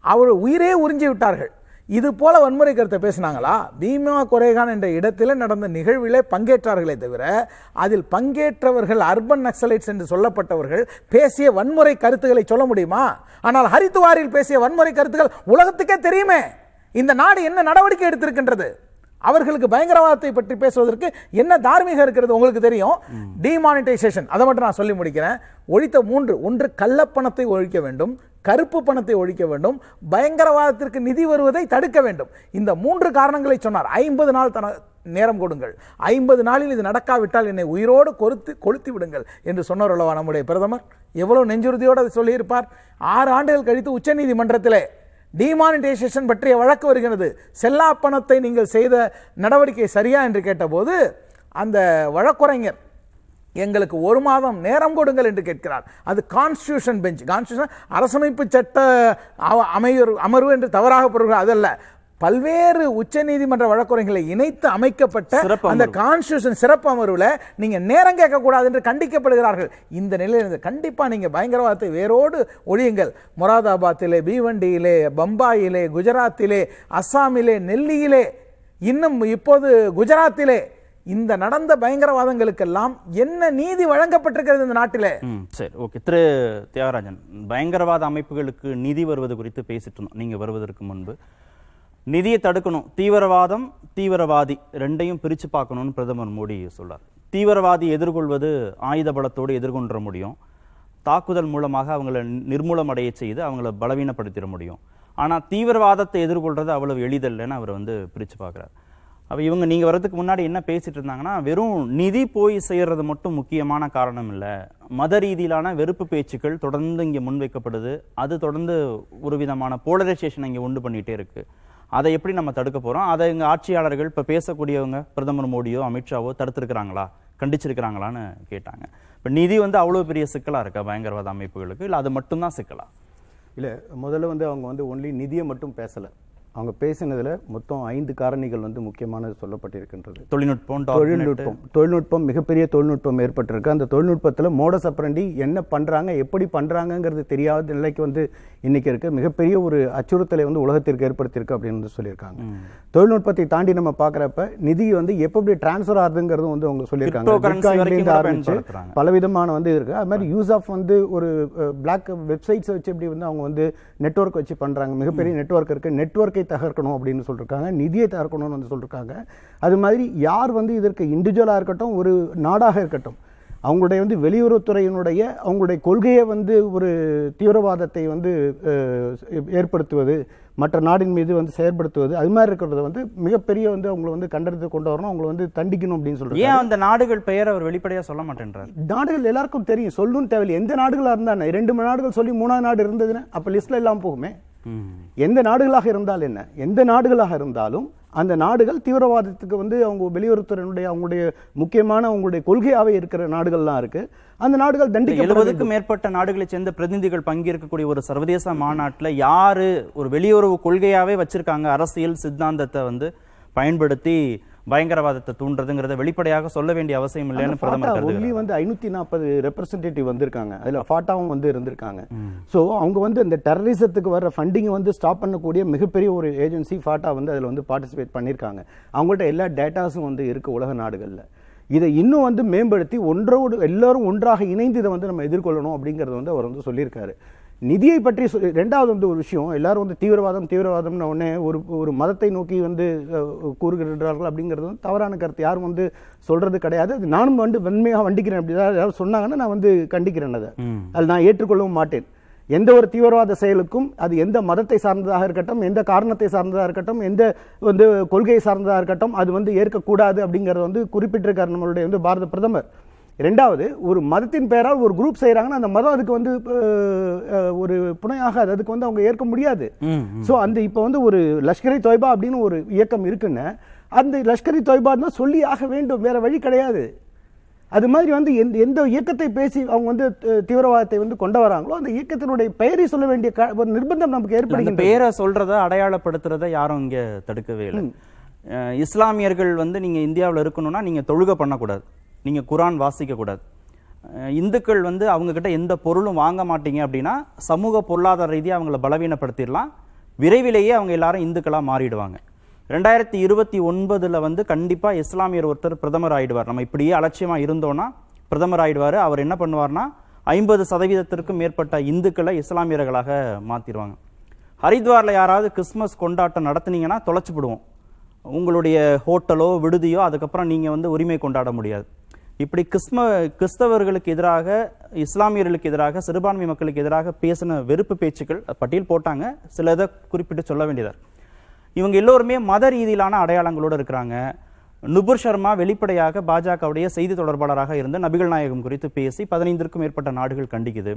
அவர் உயிரே உறிஞ்சி விட்டார்கள். இது போல வன்முறை கருத்தை பேசினாங்களா? பீமா கொரேகான் என்ற இடத்தில் நடந்த நிகழ்விலே பங்கேற்றார்களே தவிர அதில் பங்கேற்றவர்கள் அர்பன் நக்சலைட்ஸ் என்று சொல்லப்பட்டவர்கள் பேசிய வன்முறை கருத்துக்களை சொல்ல முடியுமா? ஆனால் ஹரித்துவாரில் பேசிய வன்முறை கருத்துக்கள் உலகத்துக்கே தெரியுமே. இந்த நாடு என்ன நடவடிக்கை எடுத்திருக்கின்றது? அவர்களுக்கு பயங்கரவாதத்தை பற்றி பேசுவதற்கு என்ன தார்மீகம் இருக்கிறது உங்களுக்கு தெரியும்? டிமானிட்டைசேஷன் அதை மட்டும் நான் சொல்லி முடிக்கிறேன். ஒழித்த மூன்று ஒன்று கள்ளப்பணத்தை ஒழிக்க வேண்டும் கருப்பு பணத்தை ஒழிக்க வேண்டும் பயங்கரவாதத்திற்கு நிதி வருவதை தடுக்க வேண்டும். இந்த மூன்று காரணங்களை சொன்னார். ஐம்பது நாள் தன நேரம் கொடுங்கள். ஐம்பது நாளில் இது நடக்காவிட்டால் என்னை உயிரோடு கொறுத்து கொளுத்தி விடுங்கள் என்று சொன்னார் அல்லவா நம்முடைய பிரதமர். எவ்வளோ நெஞ்சுறுதியோடு அதை சொல்லியிருப்பார். ஆறு ஆண்டுகள் கழித்து உச்சநீதிமன்றத்திலே டிமானிட்டைசேஷன் பற்றிய வழக்கு வருகிறது. செல்லா பணத்தை நீங்கள் செய்த நடவடிக்கை சரியா என்று கேட்டபோது அந்த வழக்குரைஞர் எங்களுக்கு ஒரு மாதம் நேரம் கொடுங்கள் என்று கேட்கிறார். அது கான்ஸ்டியூஷன் பெஞ்ச் கான்ஸ்டியூஷன் அரசமைப்பு சட்ட அமையர் அமர்வு என்று தவறாக பொருள்கள் அதல்ல. பல்வேறு உச்சநீதிமன்ற வழக்குரைகளை இணைத்து அமைக்கப்பட்ட அந்த. கான்ஸ்டியூஷன் சிறப்பு அமர்வுல நீங்க நேரம் கேட்க கூடாது என்று கண்டிக்கப்படுகிறார்கள். இந்த நிலையில் இருந்து கண்டிப்பா நீங்க பயங்கரவாதத்தை வேரோடு ஒழியுங்கள். மொராதாபாத்திலே பீவண்டியிலே பம்பாயிலே குஜராத்திலே அஸ்ஸாமிலே நெல்லியிலே இன்னும் இப்போது குஜராத்திலே இந்த நடந்த பயங்கரவாதங்களுக்கெல்லாம் என்ன நீதி வழங்கப்பட்டிருக்கிறது இந்த நாட்டிலே? ம் சரி ஓகே. திரு தியாகராஜன் பயங்கரவாத அமைப்புகளுக்கு நிதி வருவது குறித்து பேசிட்டு இருந்தோம். நீங்க வருவதற்கு முன்பு. நிதியை தடுக்கணும். தீவிரவாதம் தீவிரவாதி ரெண்டையும் பிரித்து பார்க்கணும்னு பிரதமர் மோடி சொல்றார் தீவிரவாதி எதிர்கொள்வது ஆயுத பலத்தோடு எதிர்கொண்ட முடியும். தாக்குதல் மூலமாக அவங்கள நிர்மூலம் அடைய செய்து அவங்கள பலவீனப்படுத்திட முடியும். ஆனால் தீவிரவாதத்தை எதிர்கொள்றது அவ்வளவு எளிதல்லைன்னு அவர் வந்து பிரித்து பார்க்குறாரு. அப்போ இவங்க நீங்கள் வர்றதுக்கு முன்னாடி என்ன பேசிட்டு இருந்தாங்கன்னா வெறும் நிதி போய் செய்கிறது மட்டும் முக்கியமான காரணம் இல்லை. மத ரீதியிலான வெறுப்பு பேச்சுக்கள் தொடர்ந்து இங்கே முன்வைக்கப்படுது. அது தொடர்ந்து ஒரு விதமான போலரைசேஷன் இங்கே உண்டு பண்ணிகிட்டே இருக்குது அதை எப்படி நம்ம தடுக்க போகிறோம் அதை இங்கே ஆட்சியாளர்கள் இப்போ பேசக்கூடியவங்க பிரதமர் மோடியோ அமித்ஷாவோ தடுத்திருக்கிறாங்களா? கண்டிச்சிருக்கிறாங்களான்னு கேட்டாங்க. இப்போ நிதி வந்து அவ்வளோ பெரிய சிக்கலாக இருக்கா பயங்கரவாத அமைப்புகளுக்கு? இல்லை அது மட்டும்தான் சிக்கலா? இல்லை முதல்ல வந்து அவங்க வந்து ஒன்லி நிதியை மட்டும் பேசலை. அவங்க பேசினதுல மொத்தம் ஐந்து காரணிகள் வந்து முக்கியமானது சொல்லப்பட்டிருக்கின்றது. தொழில்நுட்பம். தொழில்நுட்பம். தொழில்நுட்பம் மிகப்பெரிய தொழில்நுட்பம் ஏற்பட்டிருக்கு. அந்த தொழில்நுட்பத்தில் மோடஸ் அப்ரண்டி என்ன பண்றாங்க எப்படி பண்றாங்கங்கிறது தெரியாத நிலைக்கு வந்து இன்னைக்கு இருக்கு. மிகப்பெரிய ஒரு அச்சுறுத்தலை வந்து உலகத்திற்கு ஏற்படுத்தியிருக்கு அப்படின்னு வந்து சொல்லியிருக்காங்க. தொழில்நுட்பத்தை தாண்டி நம்ம பார்க்குறப்ப நிதி வந்து எப்படி டிரான்ஸ்ஃபர் ஆகுதுங்கிறதும் வந்து அவங்க சொல்லியிருக்காங்க. ஆரம்பிச்சு. பலவிதமான வந்து இருக்கு. அது மாதிரி யூஸ் ஆஃப் வந்து ஒரு பிளாக் வெப்சைட்ஸ் வச்சு எப்படி வந்து அவங்க வந்து நெட்வொர்க் வச்சு பண்றாங்க. மிகப்பெரிய நெட்வொர்க் இருக்கு. நெட்வொர்க்கை தகர்க்கணும் அப்படின்னு சொல்லிருக்காங்க. நிதியை தகர்க்கணும்னு வந்து சொல்லிருக்காங்க. அது மாதிரி யார் வந்து இதற்கு இண்டிவிஜுவலாக இருக்கட்டும் ஒரு நாடாக இருக்கட்டும் அவங்களுடைய வந்து வெளியுறவுத்துறையினுடைய அவங்களுடைய கொள்கையை வந்து ஒரு தீவிரவாதத்தை வந்து ஏற்படுத்துவது மற்ற நாடின் மீது வந்து செயற்படுத்துவது அது மாதிரி இருக்கிறத வந்து மிகப்பெரிய வந்து அவங்களை வந்து கண்டனத்தை கொண்டு வரணும் அவங்களை வந்து தண்டிக்கணும் அப்படின்னு சொல்றாங்க ஏன் அந்த நாடுகள் பெயர் அவர் வெளிப்படையா சொல்ல மாட்டேன்றார்? நாடுகள் எல்லாருக்கும் தெரியும். சொல்லணும்னு தேவையில்லை. எந்த நாடுகளா இருந்தானே ரெண்டு மூணு நாடுகள் சொல்லி மூணாவது நாடு இருந்ததுன்னா அப்ப லிஸ்ட்ல எல்லாம் போகுமே. எந்த நாடுகளாக இருந்தால் என்ன? எந்த நாடுகளாக இருந்தாலும் அந்த நாடுகள் தீவிரவாதத்துக்கு வந்து அவங்க வெளியுறவுத்துறையினுடைய அவங்களுடைய முக்கியமான அவங்களுடைய கொள்கையாகவே இருக்கிற நாடுகள்லாம் இருக்கு. அந்த நாடுகள் தண்டிக்கப்பட எழுபதுக்கும் மேற்பட்ட நாடுகளைச் சேர்ந்த பிரதிநிதிகள் பங்கேற்கக்கூடிய ஒரு சர்வதேச மாநாட்டில் யாரு ஒரு வெளியுறவு கொள்கையாகவே வச்சிருக்காங்க அரசியல் சித்தாந்தத்தை வந்து பயன்படுத்தி பயங்கரவாதத்தை தூண்டுறதுங்கிறத வெளிப்படையாக சொல்ல வேண்டிய அவசியம் இல்லைன்னு பிரதமர் ஒன்லி வந்து ஐநூத்தி நாற்பது ரெப்ரசன்டேட்டிவ் வந்திருக்காங்க. அதுல ஃபாட்டாவும் வந்து இருந்திருக்காங்க. சோ அவங்க வந்து இந்த டெரரிசத்துக்கு வர ஃபண்டிங் வந்து ஸ்டாப் பண்ணக்கூடிய மிகப்பெரிய ஒரு ஏஜென்சி ஃபாட்டா வந்து அதுல வந்து பார்ட்டிசிபேட் பண்ணியிருக்காங்க அவங்கள்ட்ட எல்லா டேட்டாஸும் வந்து இருக்கு உலக நாடுகள்ல. இதை இன்னும் வந்து மேம்படுத்தி ஒன்றோடு எல்லாரும் ஒன்றாக இணைந்து இதை வந்து நம்ம எதிர்கொள்ளணும் அப்படிங்கறத வந்து அவர் வந்து சொல்லியிருக்காரு. நிதியை பற்றி ரெண்டாவது வந்து ஒரு விஷயம். எல்லாரும் வந்து தீவிரவாதம் தீவிரவாதம்னு உடனே ஒரு ஒரு மதத்தை நோக்கி வந்து அஹ், கூறுகிறார்கள் அப்படிங்கிறது வந்து தவறான கருத்து. யாரும் வந்து சொல்றது கிடையாது. அது நானும் வந்து வன்மையாக வண்டிக்கிறேன் அப்படி யாராவது சொன்னாங்கன்னா நான் வந்து கண்டிக்கிறேன் அதை. அது நான் ஏற்றுக்கொள்ளவும் மாட்டேன். எந்த ஒரு தீவிரவாத செயலுக்கும் அது எந்த மதத்தை சார்ந்ததாக இருக்கட்டும் எந்த காரணத்தை சார்ந்ததாக இருக்கட்டும் எந்த வந்து கொள்கையை சார்ந்ததாக இருக்கட்டும் அது வந்து ஏற்கக்கூடாது அப்படிங்கறத வந்து குறிப்பிட்டிருக்காரு நம்மளுடைய வந்து பாரத பிரதமர். ரெண்டாவது ஒரு மதத்தின் பெயரால் ஒரு குரூப் செய்றாங்கன்னா அந்த மதம் அதுக்கு வந்து ஒரு புனையாகாது அதுக்கு வந்து அவங்க ஏற்க முடியாது. சோ அந்த இப்போ வந்து ஒரு லஷ்கரி தொய்பா அப்படின்னு ஒரு இயக்கம் இருக்குன்னு அந்த லஷ்கரி தொய்பா தான் சொல்லி ஆக வேண்டும் வேற வழி கிடையாது. அது மாதிரி வந்து எந்த எந்த இயக்கத்தை பேசி அவங்க வந்து தீவிரவாதத்தை வந்து கொண்டு வராங்களோ அந்த இயக்கத்தினுடைய பெயரை சொல்ல வேண்டிய ஒரு நிர்பந்தம் நமக்கு அந்த ஏற்படுகின்றது. பேரை சொல்றத அடையாளப்படுத்துறத யாரும் இங்க தடுக்கவே இல்லை. இஸ்லாமியர்கள் வந்து நீங்க இந்தியாவுல இருக்கணும்னா நீங்க தொழுகை பண்ணக்கூடாது. நீங்கள் குரான் வாசிக்கக்கூடாது இந்துக்கள் வந்து அவங்கக்கிட்ட எந்த பொருளும் வாங்க மாட்டீங்க அப்படின்னா சமூக பொருளாதார ரீதியாக அவங்கள பலவீனப்படுத்திடலாம். விரைவிலேயே அவங்க எல்லாரும் இந்துக்களாக மாறிடுவாங்க. ரெண்டாயிரத்தி இருபத்தி ஒன்பதில் வந்து கண்டிப்பாக இஸ்லாமியர் ஒருத்தர் பிரதமர் ஆகிடுவார் நம்ம இப்படியே அலட்சியமாக இருந்தோன்னா பிரதமர் ஆகிடுவார் அவர் என்ன பண்ணுவார்னா ஐம்பது சதவீதத்திற்கும் மேற்பட்ட இந்துக்களை இஸ்லாமியர்களாக மாற்றிடுவாங்க ஹரித்வாரில் யாராவது கிறிஸ்மஸ் கொண்டாட்டம் நடத்துனீங்கன்னா தொலைச்சி விடுவோம். உங்களுடைய ஹோட்டலோ விடுதியோ அதுக்கப்புறம் நீங்கள் வந்து உரிமை கொண்டாட முடியாது. இப்படி கிறிஸ்ம கிறிஸ்தவர்களுக்கு எதிராக இஸ்லாமியர்களுக்கு எதிராக சிறுபான்மை மக்களுக்கு எதிராக பேசின வெறுப்பு பேச்சுக்கள் பட்டியல் போட்டாங்க. சில இதை குறிப்பிட்டு சொல்ல வேண்டியதார். இவங்க எல்லோருமே மத ரீதியிலான அடையாளங்களோடு இருக்கிறாங்க. நுபுர் சர்மா வெளிப்படையாக பாஜகவுடைய செய்தி தொடர்பாளராக இருந்த நபிகள் நாயகம் குறித்து பேசி பதினைந்திற்கும் மேற்பட்ட நாடுகள் கண்டிக்குது.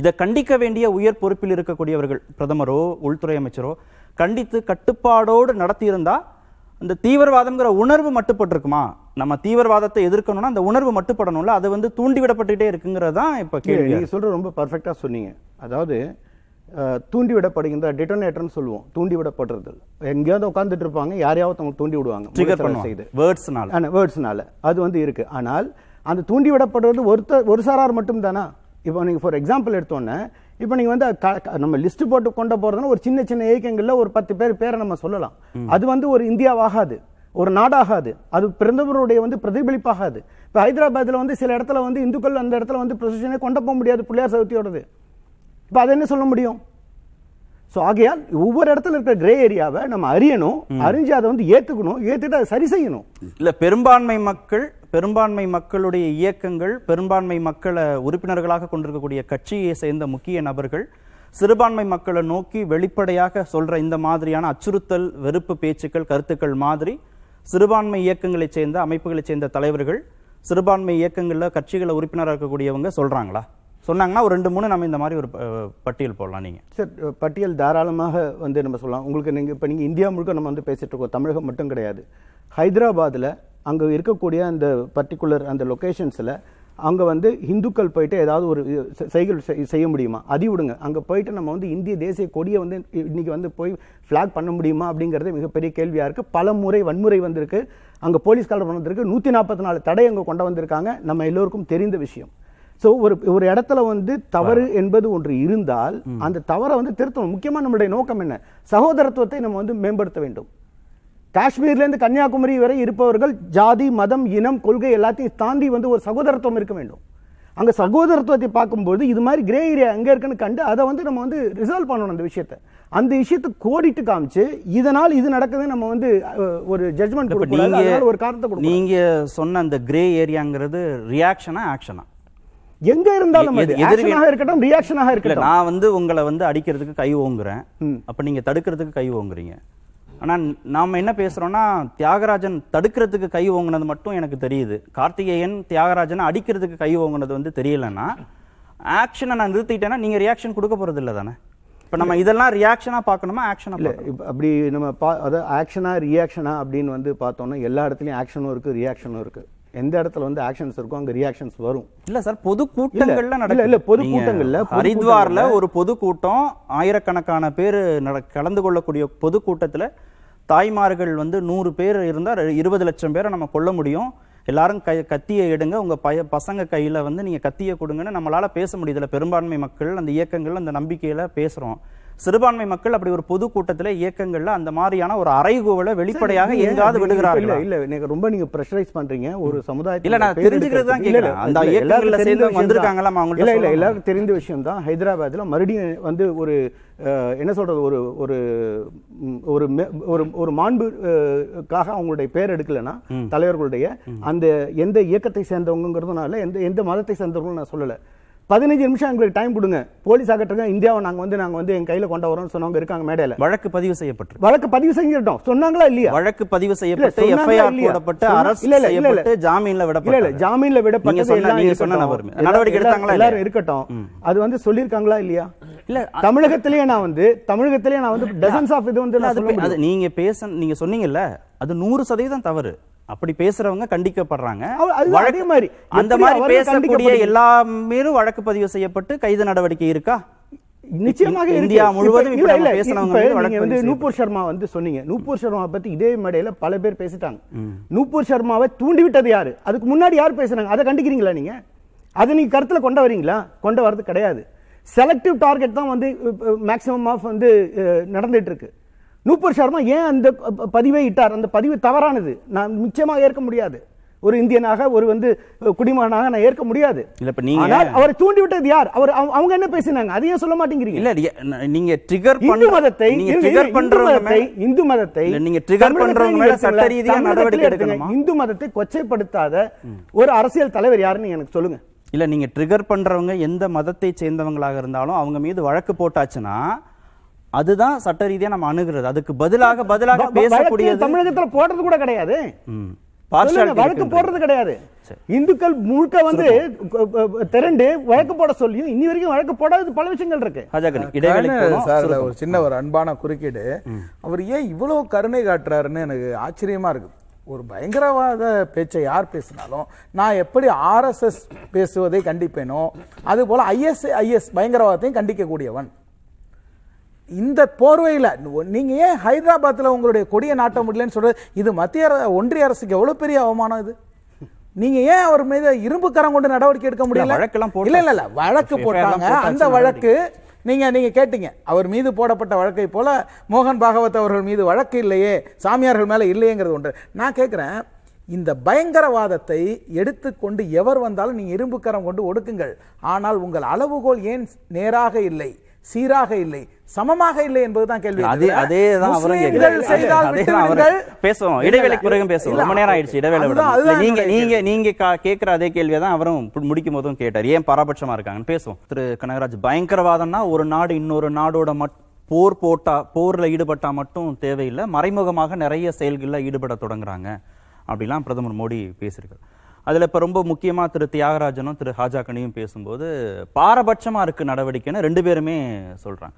இதை கண்டிக்க வேண்டிய உயர் பொறுப்பில் இருக்கக்கூடியவர்கள் பிரதமரோ உள்துறை அமைச்சரோ கண்டித்து கட்டுப்பாடோடு நடத்தியிருந்தா இந்த தீவிரவாதம்ங்கிற உணர்வு மட்டுப்பட்டிருக்குமா? நம்ம தீவிரவாதத்தை எதிர்க்கணும்னா அந்த உணர்வு மட்டுப்படணும்ல? அது வந்து தூண்டிவிடப்பட்டுட்டே இருக்குங்கிறது தான் இப்ப கேள்வி. நீங்க சொல்ற ரொம்ப பர்ஃபெக்டா சொன்னீங்க. அதாவது தூண்டிவிடப்படுகின்ற டிட்டோனேட்டர்னு சொல்லுவோம். தூண்டிவிடப்படுறது. எங்கேயாவது உட்கார்ந்துட்டு இருப்பாங்க யாரையாவது அவங்க தூண்டி விடுவாங்க. ட்ரிகர் செய்து. வேர்ட்ஸ்னால ஆனா வேர்ட்ஸ்னால அது வந்து இருக்கு. ஆனால் அந்த தூண்டி விடப்படுறது ஒருத்தர் ஒரு சாரார் மட்டும் தானா இப்போ நீங்க ஃபார் எக்ஸாம்பிள் எடுத்தோன்னே இப்போ நீங்க வந்து நம்ம லிஸ்ட் போட்டு கொண்டு போறதுன்னா ஒரு சின்ன சின்ன இயக்கங்கள்ல ஒரு பத்து பேர் பேரை நம்ம சொல்லலாம். அது வந்து ஒரு இந்தியாவாகாது. ஒரு நாடாகாது. அது பிரதமருடைய வந்து பிரதிபலிப்பாகாது. இப்போ ஹைதராபாத்ல வந்து சில இடத்துல வந்து இந்துக்கள் அந்த இடத்துல வந்து ப்ரொசஷனே கொண்டு போக முடியாது பிள்ளையார் சதுர்த்தியோடது. இப்போ அதை என்ன சொல்ல முடியும்? ஸோ ஆகையால் ஒவ்வொரு இடத்துல இருக்கிற கிரே ஏரியாவை நம்ம அறியணும் அறிஞ்சு அதை வந்து ஏத்துக்கணும் ஏத்துட்டு அதை சரி செய்யணும். இல்ல பெரும்பான்மை மக்கள் பெரும்பான்மை மக்களுடைய இயக்கங்கள் பெரும்பான்மை மக்களை உறுப்பினர்களாக கொண்டிருக்கக்கூடிய கட்சியை சேர்ந்த முக்கிய நபர்கள் சிறுபான்மை மக்களை நோக்கி வெளிப்படையாக சொல்ற இந்த மாதிரியான அச்சுறுத்தல் வெறுப்பு பேச்சுக்கள் கருத்துக்கள் மாதிரி சிறுபான்மை இயக்கங்களைச் சேர்ந்த அமைப்புகளைச் சேர்ந்த தலைவர்கள் சிறுபான்மை இயக்கங்களில் கட்சிகளை உறுப்பினராக இருக்கக்கூடியவங்க சொல்கிறாங்களா சொன்னாங்கன்னா ஒரு ரெண்டு மூணு நம்ம இந்த மாதிரி ஒரு பட்டியல் போடலாம் நீங்கள் சார் பட்டியல் தாராளமாக வந்து நம்ம சொல்லலாம். உங்களுக்கு நீங்கள் இப்போ நீங்கள் இந்தியா முழுக்க நம்ம வந்து பேசிகிட்டு இருக்கோம். தமிழகம் மட்டும் கிடையாது. ஹைதராபாத்தில் அங்கே இருக்கக்கூடிய அந்த பர்டிகுலர் அந்த லொக்கேஷன்ஸில் அங்க வந்து இந்துக்கள் போயிட்டு ஏதாவது ஒரு செய்கள் செய்- செய்ய முடியுமா? அதி விடுங்க. அங்க போயிட்டு நம்ம வந்து இந்திய தேசிய கொடியை வந்து இன்னைக்கு வந்து போய் ஃபிளாக் பண்ண முடியுமா அப்படிங்கிறது மிகப்பெரிய கேள்வியா இருக்கு. பல முறை வன்முறை வந்திருக்கு. அங்க போலீஸ் காலம் வந்திருக்கு. நூத்தி நாற்பத்தி நாலு தடை அங்க கொண்டு வந்திருக்காங்க. நம்ம எல்லோருக்கும் தெரிந்த விஷயம். ஸோ ஒரு ஒரு இடத்துல வந்து தவறு என்பது ஒன்று இருந்தால் அந்த தவறை வந்து திருத்தணும். முக்கியமா நம்மளுடைய நோக்கம் என்ன? சகோதரத்துவத்தை நம்ம வந்து மேம்படுத்த வேண்டும். காஷ்மீர்லேருந்து கன்னியாகுமரி வரை இருப்பவர்கள் ஜாதி மதம் இனம் கொள்கை எல்லாத்தையும் தாண்டி வந்து ஒரு சகோதரத்துவம் இருக்க வேண்டும். அங்க சகோதரத்துவத்தை பார்க்கும்போது இது மாதிரி கிரே ஏரியா எங்க இருக்குன்னு கண்டு அதை வந்து நம்ம வந்து ரிசால்வ் பண்ணணும் அந்த விஷயத்தை. அந்த விஷயத்தை கோடிட்டு காமிச்சு இதனால் இது நடக்குது நம்ம வந்து ஒரு ஜட்மெண்ட் இப்ப கொடுக்கக்கூடாது. நீங்க அதனால ஒரு காரணத்தை கொடுக்கணும் நீங்க சொன்ன அந்த கிரே ஏரியாங்கிறது ரியாக்ஷனா ஆக்ஷனா எங்க இருந்தாலும் எது- அது எதிர்வி- ஆக்ஷனாக இருக்கட்டும் ரியாக்ஷனாக இருக்கட்டும். நான் வந்து உங்களை வந்து அடிக்கிறதுக்கு கை ஓங்குறேன். அப்ப நீங்க தடுக்கிறதுக்கு கை ஓங்குறீங்க. ஆனா நாம என்ன பேசுறோம்னா தியாகராஜன் தடுக்கிறதுக்கு கை ஓங்குனது மட்டும் எனக்கு தெரியுது. கார்த்திகேயன் தியாகராஜனை அடிக்கிறதுக்கு கை ஓங்குனது வந்து தெரியலன்னா ஆக்ஷனை நான் நிறுத்திட்டேன்னா நீங்க ரியாக்ஷன் கொடுக்க போறது இல்ல தானே? இப்ப நம்ம இதெல்லாம் ரியாக்ஷனா பார்க்கணுமா ஆக்ஷனா இல்ல அப்படி நம்ம பா அதாவது ஆக்ஷனா ரியாக்ஷனா அப்படின்னு வந்து பார்த்தோம்னா எல்லா இடத்துலயும் ஆக்ஷனும் இருக்கு ரியாக்ஷனும் இருக்கு. எந்த இடத்துல வந்து ஆக்ஷன்ஸ் இருக்கோ அங்க ரியாக்ஷன்ஸ் வரும். இல்ல சார் பொது கூட்டங்கள்ல இல்ல, நடக்குது. இல்ல, பொது கூட்டங்கள்ல, ஹரித்வார்ல ஒரு பொது கூட்டம் ஆயிரக்கணக்கான பேர் கலந்து கொள்ளக்கூடிய பொது கூட்டத்துல தாய்மார்கள் வந்து நூறு பேர் இருந்தா ரெ- இருபது லட்சம் பேரை நம்ம கொல்ல முடியும். எல்லாரும் கை கத்தியை எடுங்க. உங்க பய பசங்க கையில வந்து நீங்க கத்தியை கொடுங்கன்னு நம்மளால பேச முடியுதுல பெரும்பான்மை மக்கள் அந்த இயக்கங்கள் அந்த நம்பிக்கையில பேசுறோம். சிறுபான்மை மக்கள் அப்படி ஒரு பொது கூட்டத்துல இயக்கங்கள்ல அந்த மாதிரியான ஒரு அறைகூவலை வெளிப்படையாக எங்காவது விடுகிறார்கள்? இல்ல இல்ல நீங்க ரொம்ப நீங்க பிரஷரைஸ் பண்றீங்க. ஒரு சமுதாயத்துல இல்ல, நான் தெரிஞ்சுக்கிறது தான் கேக்குறேன். அந்த இயக்கங்கள்ல விஷயம் வந்திருக்காங்களா. அவங்கள்ட்ட இல்ல இல்ல? எல்லாருக்கும் தெரிந்த விஷயம் தான். ஹைதராபாத்ல மறுபடியும் வந்து ஒரு என்ன சொல்றது ஒரு ஒரு ஒரு ஒரு ஒரு மாண்பு அஹ், காக அவங்களுடைய பேர் எடுக்கலனா தலைவர்களுடைய அந்த எந்த இயக்கத்தை சேர்ந்தவங்கிறதுனால எந்த எந்த மதத்தை சேர்ந்தவங்களும் நான் சொல்லல. பதினஞ்சு நிமிஷம் எங்களுக்கு டைம் கொடுங்க போலீஸ் ஆகட்டுங்க இந்தியாவை நாங்க வந்து நாங்க வந்து எங்க கையில கொண்டு வரோம்னு சொன்னவங்க இருக்காங்க மேடையில வழக்கு பதிவு செய்யப்பட்டிருக்கு வழக்கு பதிவு செஞ்சிட்டோம் சொன்னாங்களா இல்லையா வழக்கு பதிவு செய்யப்பட்டு எஃப்ஐஆர்? போடப்பட்டு அரசு இல்ல, இல்ல, இல்ல. செய்யப்பட்டு ஜாமீன்ல இல்ல இல்ல ஜாமீன்ல சொன்ன- எல்லாம் சொன்ன. நபர். நடவடிக்கை எடுத்தாங்களா எல்லாரும்? இருக்கட்டும் அது வந்து சொல்லிருக்காங்களா இல்லையா இல்ல தமிழகத்திலேயே நான் வந்து தமிழகத்திலேயே நான் வந்து டசன்ஸ் ஆஃப் இது வந்து. நீங்க பேச நீங்க சொன்னீங்கல்ல அது நூறு சதவீதம் தவறு அப்படி பேசுறவங்க கண்டிக்கப்படுறாங்க. அதே மாதிரி. அந்த மாதிரி பேசக்கூடிய? எல்லா மீதும் வழக்கு பதிவு செய்யப்பட்டு கைது நடவடிக்கை இருக்கா? நிச்சயமாக. இந்தியா முழுவதும் வந்து நூப்பூர் சர்மா வந்து சொன்னீங்க. நூப்பூர் சர்மா பத்தி இதே மேடையில பல பேர் பேசிட்டாங்க. நூப்பூர் சர்மாவை தூண்டி விட்டது யாரு? அதுக்கு முன்னாடி யார் பேசுறாங்க அதை கண்டிக்கிறீங்களா நீங்க? அதை நீங்க கருத்துல கொண்டு வரீங்களா? கொண்டு வரது கிடையாது. செலக்டிவ் டார்கெட் தான் வந்து மேக்ஸிமம் ஆஃப் வந்து நடந்துட்டு இருக்கு. நூப்பூர் சர்மா ஏன் அந்த பதிவை இட்டார்? அந்த பதிவு தவறானது. நான் நிச்சயமாக ஏற்க முடியாது. ஒரு இந்தியனாக ஒரு வந்து குடிமகனாக நான் ஏற்க முடியாது. இல்ல, இப்ப நீங்க- அவரை தூண்டி விட்டது யார்? அவர் அவங்க- என்ன பேசினாங்க? அதையும் சொல்ல மாட்டேங்கிறீங்க? இல்ல நீங்க- ட்ரிகர் இந்து மதத்தை நீங்க ட்ரிகர் பண்றவங்க இந்து மதத்தை நீங்க தமிழகத்திலே பண்றவங்க மேல. சட்ட ரீதியா நடவடிக்கை. எடுக்கணுமா? இந்து மதத்தை கொச்சைப்படுத்தாத ஒரு அரசியல் தலைவர் யாருன்னு எனக்கு சொல்லுங்க. இல்ல நீங்க ட்ரிகர் பண்றவங்க எந்த மதத்தை சேர்ந்தவங்களாக இருந்தாலும் அவங்க மீது வழக்கு போட்டாச்சுன்னா அதுதான் சட்ட ரீதியா நம்ம அணுகிறது. அதுக்கு பதிலாக பதிலாக பேசக்கூடியது தமிழகத்துல போடுறது கூட கிடையாது. வழக்கு. போடுறது. கிடையாது. இந்துக்கள் முழுக்க வந்து திரண்டு வழக்கு போட சொல்லியும் இன்னி வரைக்கும் வழக்கு போடாத பல விஷயங்கள் இருக்கு. ஒரு சின்ன ஒரு அன்பான குறுக்கீடு. அவர் ஏன் இவ்வளவு கருணை காட்டுறாருன்னு எனக்கு ஆச்சரியமா இருக்கு. ஒரு பயங்கரவாத பேச்சை யார் பேசினாலும் நான் எப்படி ஆர்எஸ்எஸ் பேசுவதை கண்டிப்பேனோ அது போல ஐஎஸ் ஐஎஸ் பயங்கரவாதத்தையும் கண்டிக்கக்கூடியவன். இந்த போர்வையில் நீங்க ஏன் ஹைதராபாத்ல உங்களுடைய கொடியை நாட்ட முடியலன்னு சொல்றது? இது மத்திய ஒன்றிய அரசுக்கு எவ்வளவு பெரிய அவமானம் இது? நீங்க ஏன் அவர் மீது இரும்பு கரம் கொண்டு நடவடிக்கை எடுக்க முடியல? வழக்கெல்லாம். இல்ல இல்ல இல்ல வழக்கு போட்டாங்க. அந்த வழக்கு நீங்க நீங்க கேட்டீங்க. அவர் மீது போடப்பட்ட வழக்கை போல மோகன் பாகவத் அவர்கள் மீது வழக்கு இல்லையே சாமியார்கள் மேல இல்லையேங்கிறது ஒன்று. நான் கேட்கிறேன் இந்த பயங்கரவாதத்தை எடுத்துக்கொண்டு எவர் வந்தாலும் நீங்க இரும்பு கரம் கொண்டு ஒடுக்குங்கள். ஆனால் உங்கள் அளவுகோல் ஏன் நேராக இல்லை? சீராக இல்லை சமமாக இல்லை என்பதுதான் கேள்வி அதே அவரும். செய்தால் அவரும். விட்டுவிடுங்கள். பேசுவோம். இல்ல, பிறகு பேசுவோம். ரொம்ப நேரம் ஆயிடுச்சு இடைவேளை. அதுதான் நீங்க நீங்க நீங்க கேட்கிற அதே கேள்வியை தான் அவரும் முடிக்கும் போதும் கேட்டார். ஏன் பாரபட்சமா இருக்காங்கன்னு பேசுவோம். திரு கனகராஜ் பயங்கரவாதம்னா ஒரு நாடு இன்னொரு நாடோட மட் போர் போட்டா போர்ல ஈடுபட்டா மட்டும் தேவையில்லை. மறைமுகமாக நிறைய செயல்களில் ஈடுபட தொடங்குறாங்க. அப்படிலாம் பிரதமர் மோடி பேசியிருக்காரு. அதில் இப்போ ரொம்ப முக்கியமாக திரு தியாகராஜனும் திரு ஹாஜாக்கனியும் பேசும்போது பாரபட்சமாக இருக்குது நடவடிக்கைன்னு ரெண்டு பேருமே சொல்கிறாங்க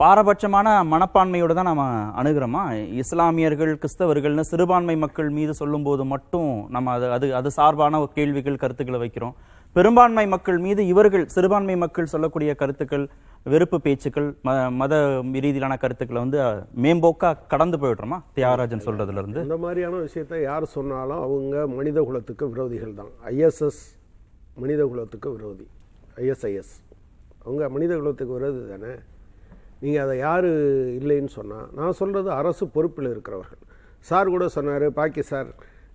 பாரபட்சமான மனப்பான்மையோடு தான் நம்ம அணுகிறோமா? இஸ்லாமியர்கள் கிறிஸ்தவர்கள்னு சிறுபான்மை மக்கள் மீது சொல்லும்போது மட்டும் நம்ம அது அது அது சார்பான கேள்விகள் கருத்துக்களை வைக்கிறோம். பெரும்பான்மை மக்கள் மீது இவர்கள் சிறுபான்மை மக்கள் சொல்லக்கூடிய கருத்துக்கள் வெறுப்பு பேச்சுக்கள் ம- மத ரீதியிலான கருத்துக்களை வந்து மேம்போக்கா கடந்து போயிடுறோமா? தியாகராஜன் சொல்றதுல இருந்து இந்த மாதிரியான விஷயத்தை யார் சொன்னாலும் அவங்க மனித குலத்துக்கு விரோதிகள் தான். ஐஎஸ்எஸ் மனித குலத்துக்கு விரோதி. ஐஎஸ்ஐஎஸ் அவங்க மனித குலத்துக்கு விரோதி தானே? நீங்கள் அதை யார் இல்லைன்னு சொன்னால் நான் சொல்கிறது அரசு பொறுப்பில் இருக்கிறவர்கள். சார் கூட சொன்னார் பாக்கி சார்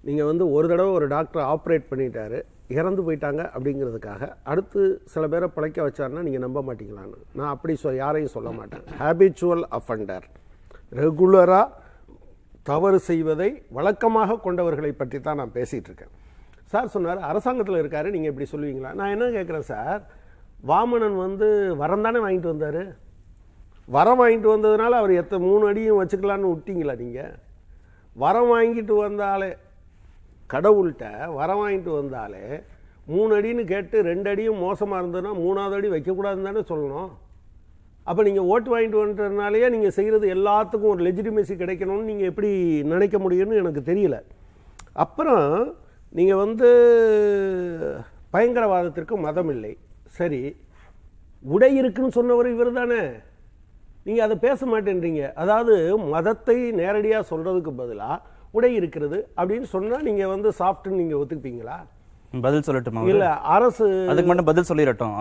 நீங்கள் வந்து ஒரு தடவை ஒரு டாக்டர் ஆப்ரேட் பண்ணிட்டாரு இறந்து போயிட்டாங்க அப்படிங்கிறதுக்காக அடுத்து சில பேரை பிழைக்க வச்சாருன்னா நீங்கள் நம்ப மாட்டீங்களான்னு. நான் அப்படி சொ யாரையும் சொல்ல மாட்டேன். ஹேபிச்சுவல் அஃபண்டர் ரெகுலராக தவறு செய்வதை வழக்கமாக கொண்டவர்களை பற்றி தான் நான் பேசிகிட்டு இருக்கேன் சார் சொன்னார் அரசாங்கத்தில் இருக்காரு நீங்கள் இப்படி சொல்லுவீங்களா? நான் என்ன கேட்குறேன் சார் வாமனன் வந்து வரம் தானே வாங்கிட்டு வந்தார்? வரம் வாங்கிட்டு வந்ததுனால அவர் எத்த மூணு அடியும் வச்சுக்கலான்னு விட்டீங்களா நீங்கள் வரம் வாங்கிட்டு வந்தாலே கடவுள்கிட்ட வரம் வாங்கிட்டு வந்தாலே மூணு அடின்னு கேட்டு ரெண்டு அடியும் மோசமாக இருந்ததுன்னா மூணாவது அடி வைக்கக்கூடாதுன்னு தானே சொல்லணும். அப்போ நீங்கள் ஓட்டு வாங்கிட்டு வந்துட்டதுனாலேயே நீங்கள் செய்கிறது எல்லாத்துக்கும் ஒரு லெஜிட்டிமேசி கிடைக்கணும்னு நீங்கள் எப்படி நினைக்க முடியும்னு எனக்கு தெரியல. அப்புறம் நீங்கள் வந்து பயங்கரவாதத்திற்கு மதம் இல்லை சரி உடை இருக்குன்னு சொன்னவர் இவர் தானே. நீங்கள் அதை பேச மாட்டேன்றீங்க. அதாவது மதத்தை நேரடியாக சொல்கிறதுக்கு பதிலாக உடை இருக்கிறது அப்படின்னு சொன்னால் நீங்கள் வந்து சாஃப்ட்னு நீங்கள் ஒத்துக்குப்பீங்களா பதில் சொல்லட்டுமா? இல்லை அரசு அதுக்கு மட்டும் பதில் சொல்லிடட்டும்.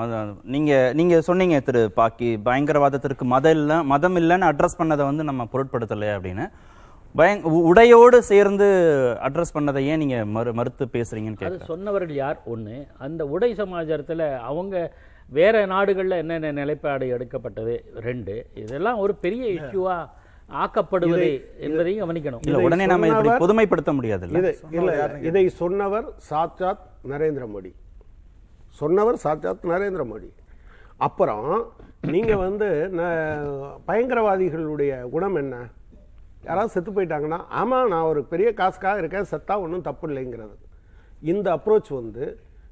நீங்க நீங்க சொன்னீங்க திரு பாக்கி பயங்கரவாதத்திற்கு மதம் இல்ல மதம் இல்லைன்னு அட்ரஸ் பண்ணதை வந்து நம்ம பொருட்படுத்தலை அப்படின்னு. பயங் உ- உடையோடு சேர்ந்து அட்ரஸ் பண்ணதை ஏன் நீங்க மறு மறுத்து பேசுறீங்கன்னு அது கேட்குறேன் சொன்னவர்கள் யார்? ஒண்ணு அந்த உடை சமாச்சாரத்துல அவங்க வேற நாடுகள்ல என்னென்ன நிலைப்பாடு எடுக்கப்பட்டது? ரெண்டு இதெல்லாம் ஒரு பெரிய இஷ்யூவா ஆக்கப்படுவது என்பதையும் கவனிக்கணும். இல்ல உடனே நாம இப்படி பொதுமைப்படுத்த முடியாதுல்ல இதை இல்லை இதை சொன்னவர் சாட்சாத் நரேந்திர மோடி சொன்னவர் சாட்சாத் நரேந்திர மோடி அப்புறம் நீங்கள் வந்து பயங்கரவாதிகளுடைய குணம் என்ன? யாராவது செத்து போயிட்டாங்கன்னா ஆமாம் நான் ஒரு பெரிய காசுக்காக இருக்கேன் செத்தா ஒன்றும் தப்பு இல்லைங்கிறது. இந்த அப்ரோச் வந்து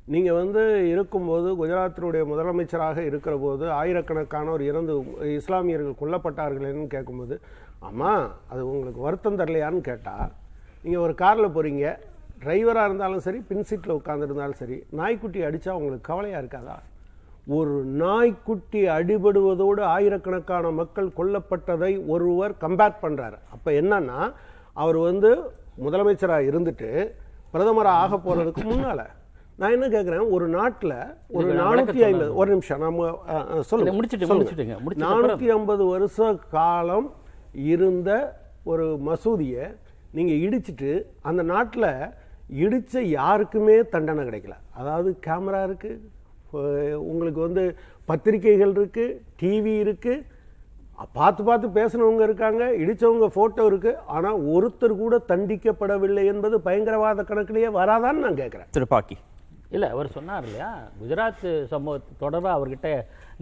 நீங்கள் வந்து இருக்கும்போது குஜராத்தினுடைய முதலமைச்சராக இருக்கிற போது ஆயிரக்கணக்கானோர் இறந்து இஸ்லாமியர்கள் கொல்லப்பட்டார்களேன்னு கேட்கும்போது ஆமாம் அது உங்களுக்கு வருத்தம் தரலையான்னு கேட்டால் நீங்கள் ஒரு காரில் போகிறீங்க டிரைவராக இருந்தாலும் சரி பின் சீட்டில் உட்காந்துருந்தாலும் சரி நாய்க்குட்டி அடித்தா உங்களுக்கு கவலையாக இருக்காதா ஒரு நாய்க்குட்டி அடிபடுவதோடு ஆயிரக்கணக்கான மக்கள் கொல்லப்பட்டதை ஒருவர் கம்பேர் பண்ணுறாரு அப்போ என்னன்னா அவர் வந்து முதலமைச்சராக இருந்துட்டு பிரதமராக ஆக போகிறதுக்கு முன்னால் நான் என்ன கேட்குறேன் ஒரு நாட்டில் ஒரு நானூற்றி ஐம்பது ஒரு நிமிஷம் நம்ம அஹ், அஹ், இதை சொல்லுங்க முடிச்சிட்டு- சொல்லுங்க. முடிச்சிட்டுங்க. முடிச்சிட்ட அப்புறம் நானூற்றி ஐம்பது வருஷ காலம் இருந்த ஒரு மசூதியை நீங்கள் இடிச்சிட்டு அந்த நாட்டில் இடித்த யாருக்குமே தண்டனை கிடைக்கல. அதாவது கேமரா இருக்குது உங்களுக்கு வந்து பத்திரிகைகள் இருக்குது டிவி இருக்குது பார்த்து பார்த்து பேசினவங்க இருக்காங்க இடித்தவங்க ஃபோட்டோ இருக்குது ஆனால் ஒருத்தர் கூட தண்டிக்கப்படவில்லை என்பது பயங்கரவாத கணக்கிலேயே வராதான்னு நான் கேட்குறேன் திரு பாக்கி இல்ல அவர் சொன்னார் இல்லையா குஜராத் சம்பவத்து தொடர்பாக அவர்கிட்ட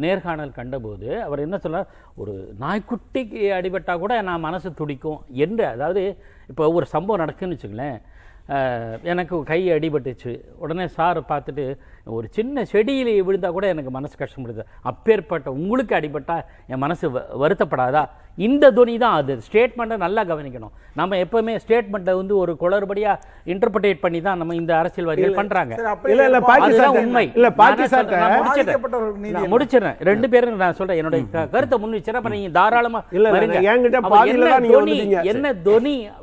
நேர்காணல் கண்டபோது அவர் என்ன சொல்கிறார் ஒரு நாய்க்குட்டிக்கு அடிபட்டால் கூட நான் மனசு துடிக்கும் என்று. அதாவது இப்போ ஒரு சம்பவம் நடக்குன்னு வச்சுங்களேன் எனக்கு கை அடிபட்டுச்சு. உடனே சார் பார்த்துட்டு ஒரு சின்ன செடியில் விழுந்தா கூட எனக்கு மனசு கஷ்டப்படுது அப்பேற்பட்ட உங்களுக்கு அடிபட்டா என் மனசு வருத்தப்படாதா? இந்த துணி தான் அது. ஸ்டேட்மெண்ட்டை நல்லா கவனிக்கணும். நம்ம எப்பவுமே ஸ்டேட்மெண்ட்டை வந்து ஒரு குளறுபடியா இன்டர்பிரேட் பண்ணி தான் நம்ம இந்த அரசியல்வாதிகள் அப்படி இல்ல, இல்ல, அதுதான் உண்மை. இல்ல, நான் முடிச்சிடுறேன். ரெண்டு பேரும் நான் சொல்றேன். என்னுடைய கருத்தை முன் வச்சுறேன் அப்ப நீங்க தாராளமா இல்ல, பாதியில என்ன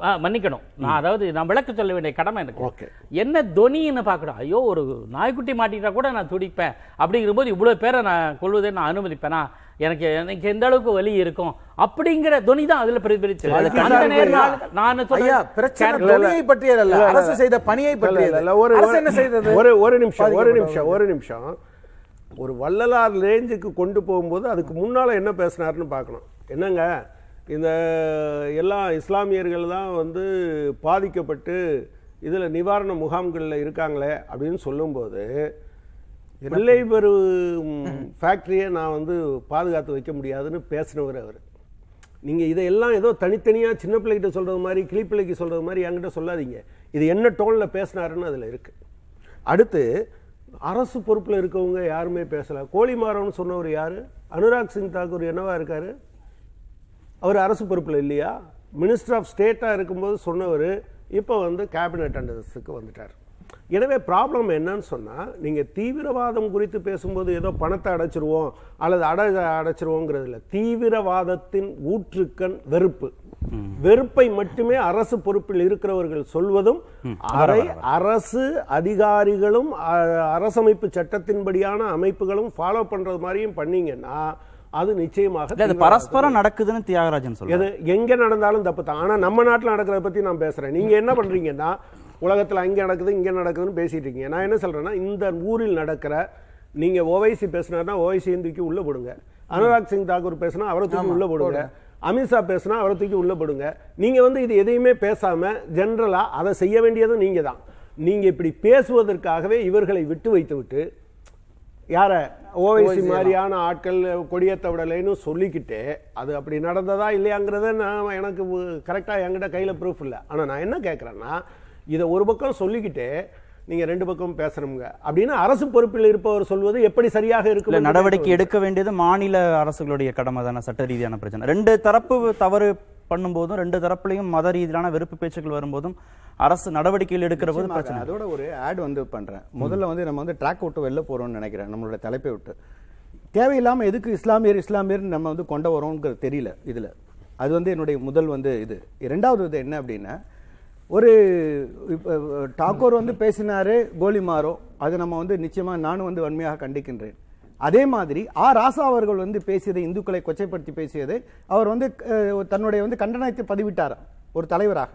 ஆ, மன்னிக்கணும். நான் அதாவது நான் விளக்க சொல்ல வேண்டிய கடமை எனக்கு. என்ன தொனின்னு பார்க்கணும் ஐயோ ஒரு நாய்க்குட்டி மாட்டிட்டா கூட நான் துடிப்பேன். அப்படிங்கிறபோது இவ்வளவு பேரை நான் கொள்வதை நான் அனுமதிப்பேனா? எனக்கு எனக்கு எந்த அளவுக்கு வலி இருக்கும்? அப்படிங்கிற தொனி தான் அதுல பிரதிபலிச்சு அந்த நேரம் நான் பிரச்சனை கேரளா- துணியை பற்றியது அல்ல அரசு செய்த பணியை இல்ல, பற்றியது இல்ல, இல்ல, ஒரு அரசு ஒரு- என்ன செய்தது? ஒரு ஒரு நிமிஷம் ஒரு. நிமிஷம் ஒரு நிமிஷம். ஒரு வள்ளலார் ரேஞ்சுக்கு கொண்டு போகும்போது அதுக்கு முன்னால என்ன பேசினாருன்னு பார்க்கணும். என்னங்க? இந்த எல்லா இஸ்லாமியர்கள் தான் வந்து பாதிக்கப்பட்டு இதுல நிவாரண முகாம்களில் இருக்காங்களே அப்படின்னு சொல்லும்போது பிள்ளை பெரு ஃபேக்டரியை நான் வந்து பாதுகாத்து வைக்க முடியாதுன்னு பேசினவர் அவர். நீங்க இதையெல்லாம் ஏதோ தனித்தனியா சின்ன பிள்ளைகிட்ட சொல்றது மாதிரி கிளிப்பிள்ளைக்கு சொல்றது மாதிரி என்கிட்ட சொல்லாதீங்க. இது என்ன டோன்ல பேசினாருன்னு அதுல இருக்கு. அடுத்து அரசு பொறுப்புல இருக்கவங்க யாருமே பேசல. கோழிமாறவன் சொன்னவர் யாரு? அனுராக் சிங் தாக்கூர் என்னவா இருக்காரு? அவர் அரசு பொறுப்புல இல்லையா? மினிஸ்டர் ஆஃப் ஸ்டேட்டாக இருக்கும்போது சொன்னவர் இப்போ வந்து கேபினட் அண்டர்ஸுக்கு வந்துட்டார். எனவே ப்ராப்ளம் என்னன்னு சொன்னால் நீங்கள் தீவிரவாதம் குறித்து பேசும்போது ஏதோ பணத்தை அடைச்சிருவோம் அல்லது அடை அடைச்சிருவோங்கிறது இல்லை தீவிரவாதத்தின் ஊற்றுக்கண் வெறுப்பு. வெறுப்பை மட்டுமே அரசு பொறுப்பில் இருக்கிறவர்கள் சொல்வதும் அதை அரசு அதிகாரிகளும் அரசமைப்பு சட்டத்தின்படியான அமைப்புகளும் ஃபாலோ பண்றது மாதிரியும் பண்ணீங்கன்னா அது நிச்சயமாக அது பரஸ்பரம் நடக்குதுன்னு தியாகராஜன் எது எங்க நடந்தாலும் தப்பு தான். ஆனா நம்ம நாட்டுல நடக்கிறத பத்தி நான் பேசுறேன். நீங்க என்ன பண்றீங்கன்னா உலகத்துல அங்க நடக்குது இங்க நடக்குதுன்னு பேசிட்டு இருக்கீங்க. நான் என்ன சொல்றேன்னா இந்த ஊரில் நடக்கிற நீங்க ஓவைசி பேசினார்னா ஓவைசி தூக்கி உள்ள போடுங்க. அனுராக் சிங் தாக்கூர் பேசினா அவரை தூக்கி உள்ள போடுங்க. அமித்ஷா பேசினா அவரை தூக்கி உள்ள போடுங்க. நீங்க வந்து இது எதையுமே பேசாம ஜென்ரலா அதை செய்ய வேண்டியதும் நீங்க தான். நீங்க இப்படி பேசுவதற்காகவே இவர்களை விட்டு வைத்து விட்டு யார? ஓவைசி மாதிரியான ஆட்கள் கொடியேத்த விடலைன்னு சொல்லிக்கிட்டு அது அப்படி நடந்ததா இல்லையாங்கிறத நான் எனக்கு கரெக்டாக என்கிட்ட கையில் ப்ரூஃப் இல்லை. ஆனால் நான் என்ன கேட்குறேன்னா இதை ஒரு பக்கம் சொல்லிக்கிட்டு நீங்க ரெண்டு பக்கம் பேசணுங்க. அப்படின்னு அரசு பொறுப்பில் இருப்பவர் சொல்வது எப்படி சரியாக இருக்கும் நடவடிக்கை எடுக்க வேண்டியது மாநில அரசுகளுடைய கடமை தானே சட்ட ரீதியான பிரச்சனை. ரெண்டு தரப்பு தவறு பண்ணும்போதும் ரெண்டு தரப்புலையும் மத ரீதியிலான வெறுப்பு பேச்சுக்கள் வரும்போதும் அரசு நடவடிக்கைகள் எடுக்கிற போது. பிரச்சனை. அதோட ஒரு ஆட் வந்து பண்றேன். முதல்ல வந்து நம்ம வந்து ட்ராக் விட்டு வெளில போறோம்னு நினைக்கிறேன் நம்மளோட தலைப்பை விட்டு. தேவையில்லாம எதுக்கு இஸ்லாமியர் இஸ்லாமியர் நம்ம வந்து கொண்டு வரோங்கிறது தெரியல இதுல. அது வந்து என்னுடைய முதல் வந்து இது. இரண்டாவது இது என்ன அப்படின்னா ஒரு இப்போ டாக்கூர் வந்து பேசினாரு கோலிமாரோ. அது நம்ம வந்து நிச்சயமாக நானும் வந்து வன்மையாக கண்டிக்கின்றேன். அதே மாதிரி ஆ ராசா அவர்கள் வந்து பேசியதை இந்துக்களை கொச்சைப்படுத்தி பேசியதை அவர் வந்து தன்னுடைய வந்து கண்டனத்தை பதிவிட்டார் ஒரு தலைவராக.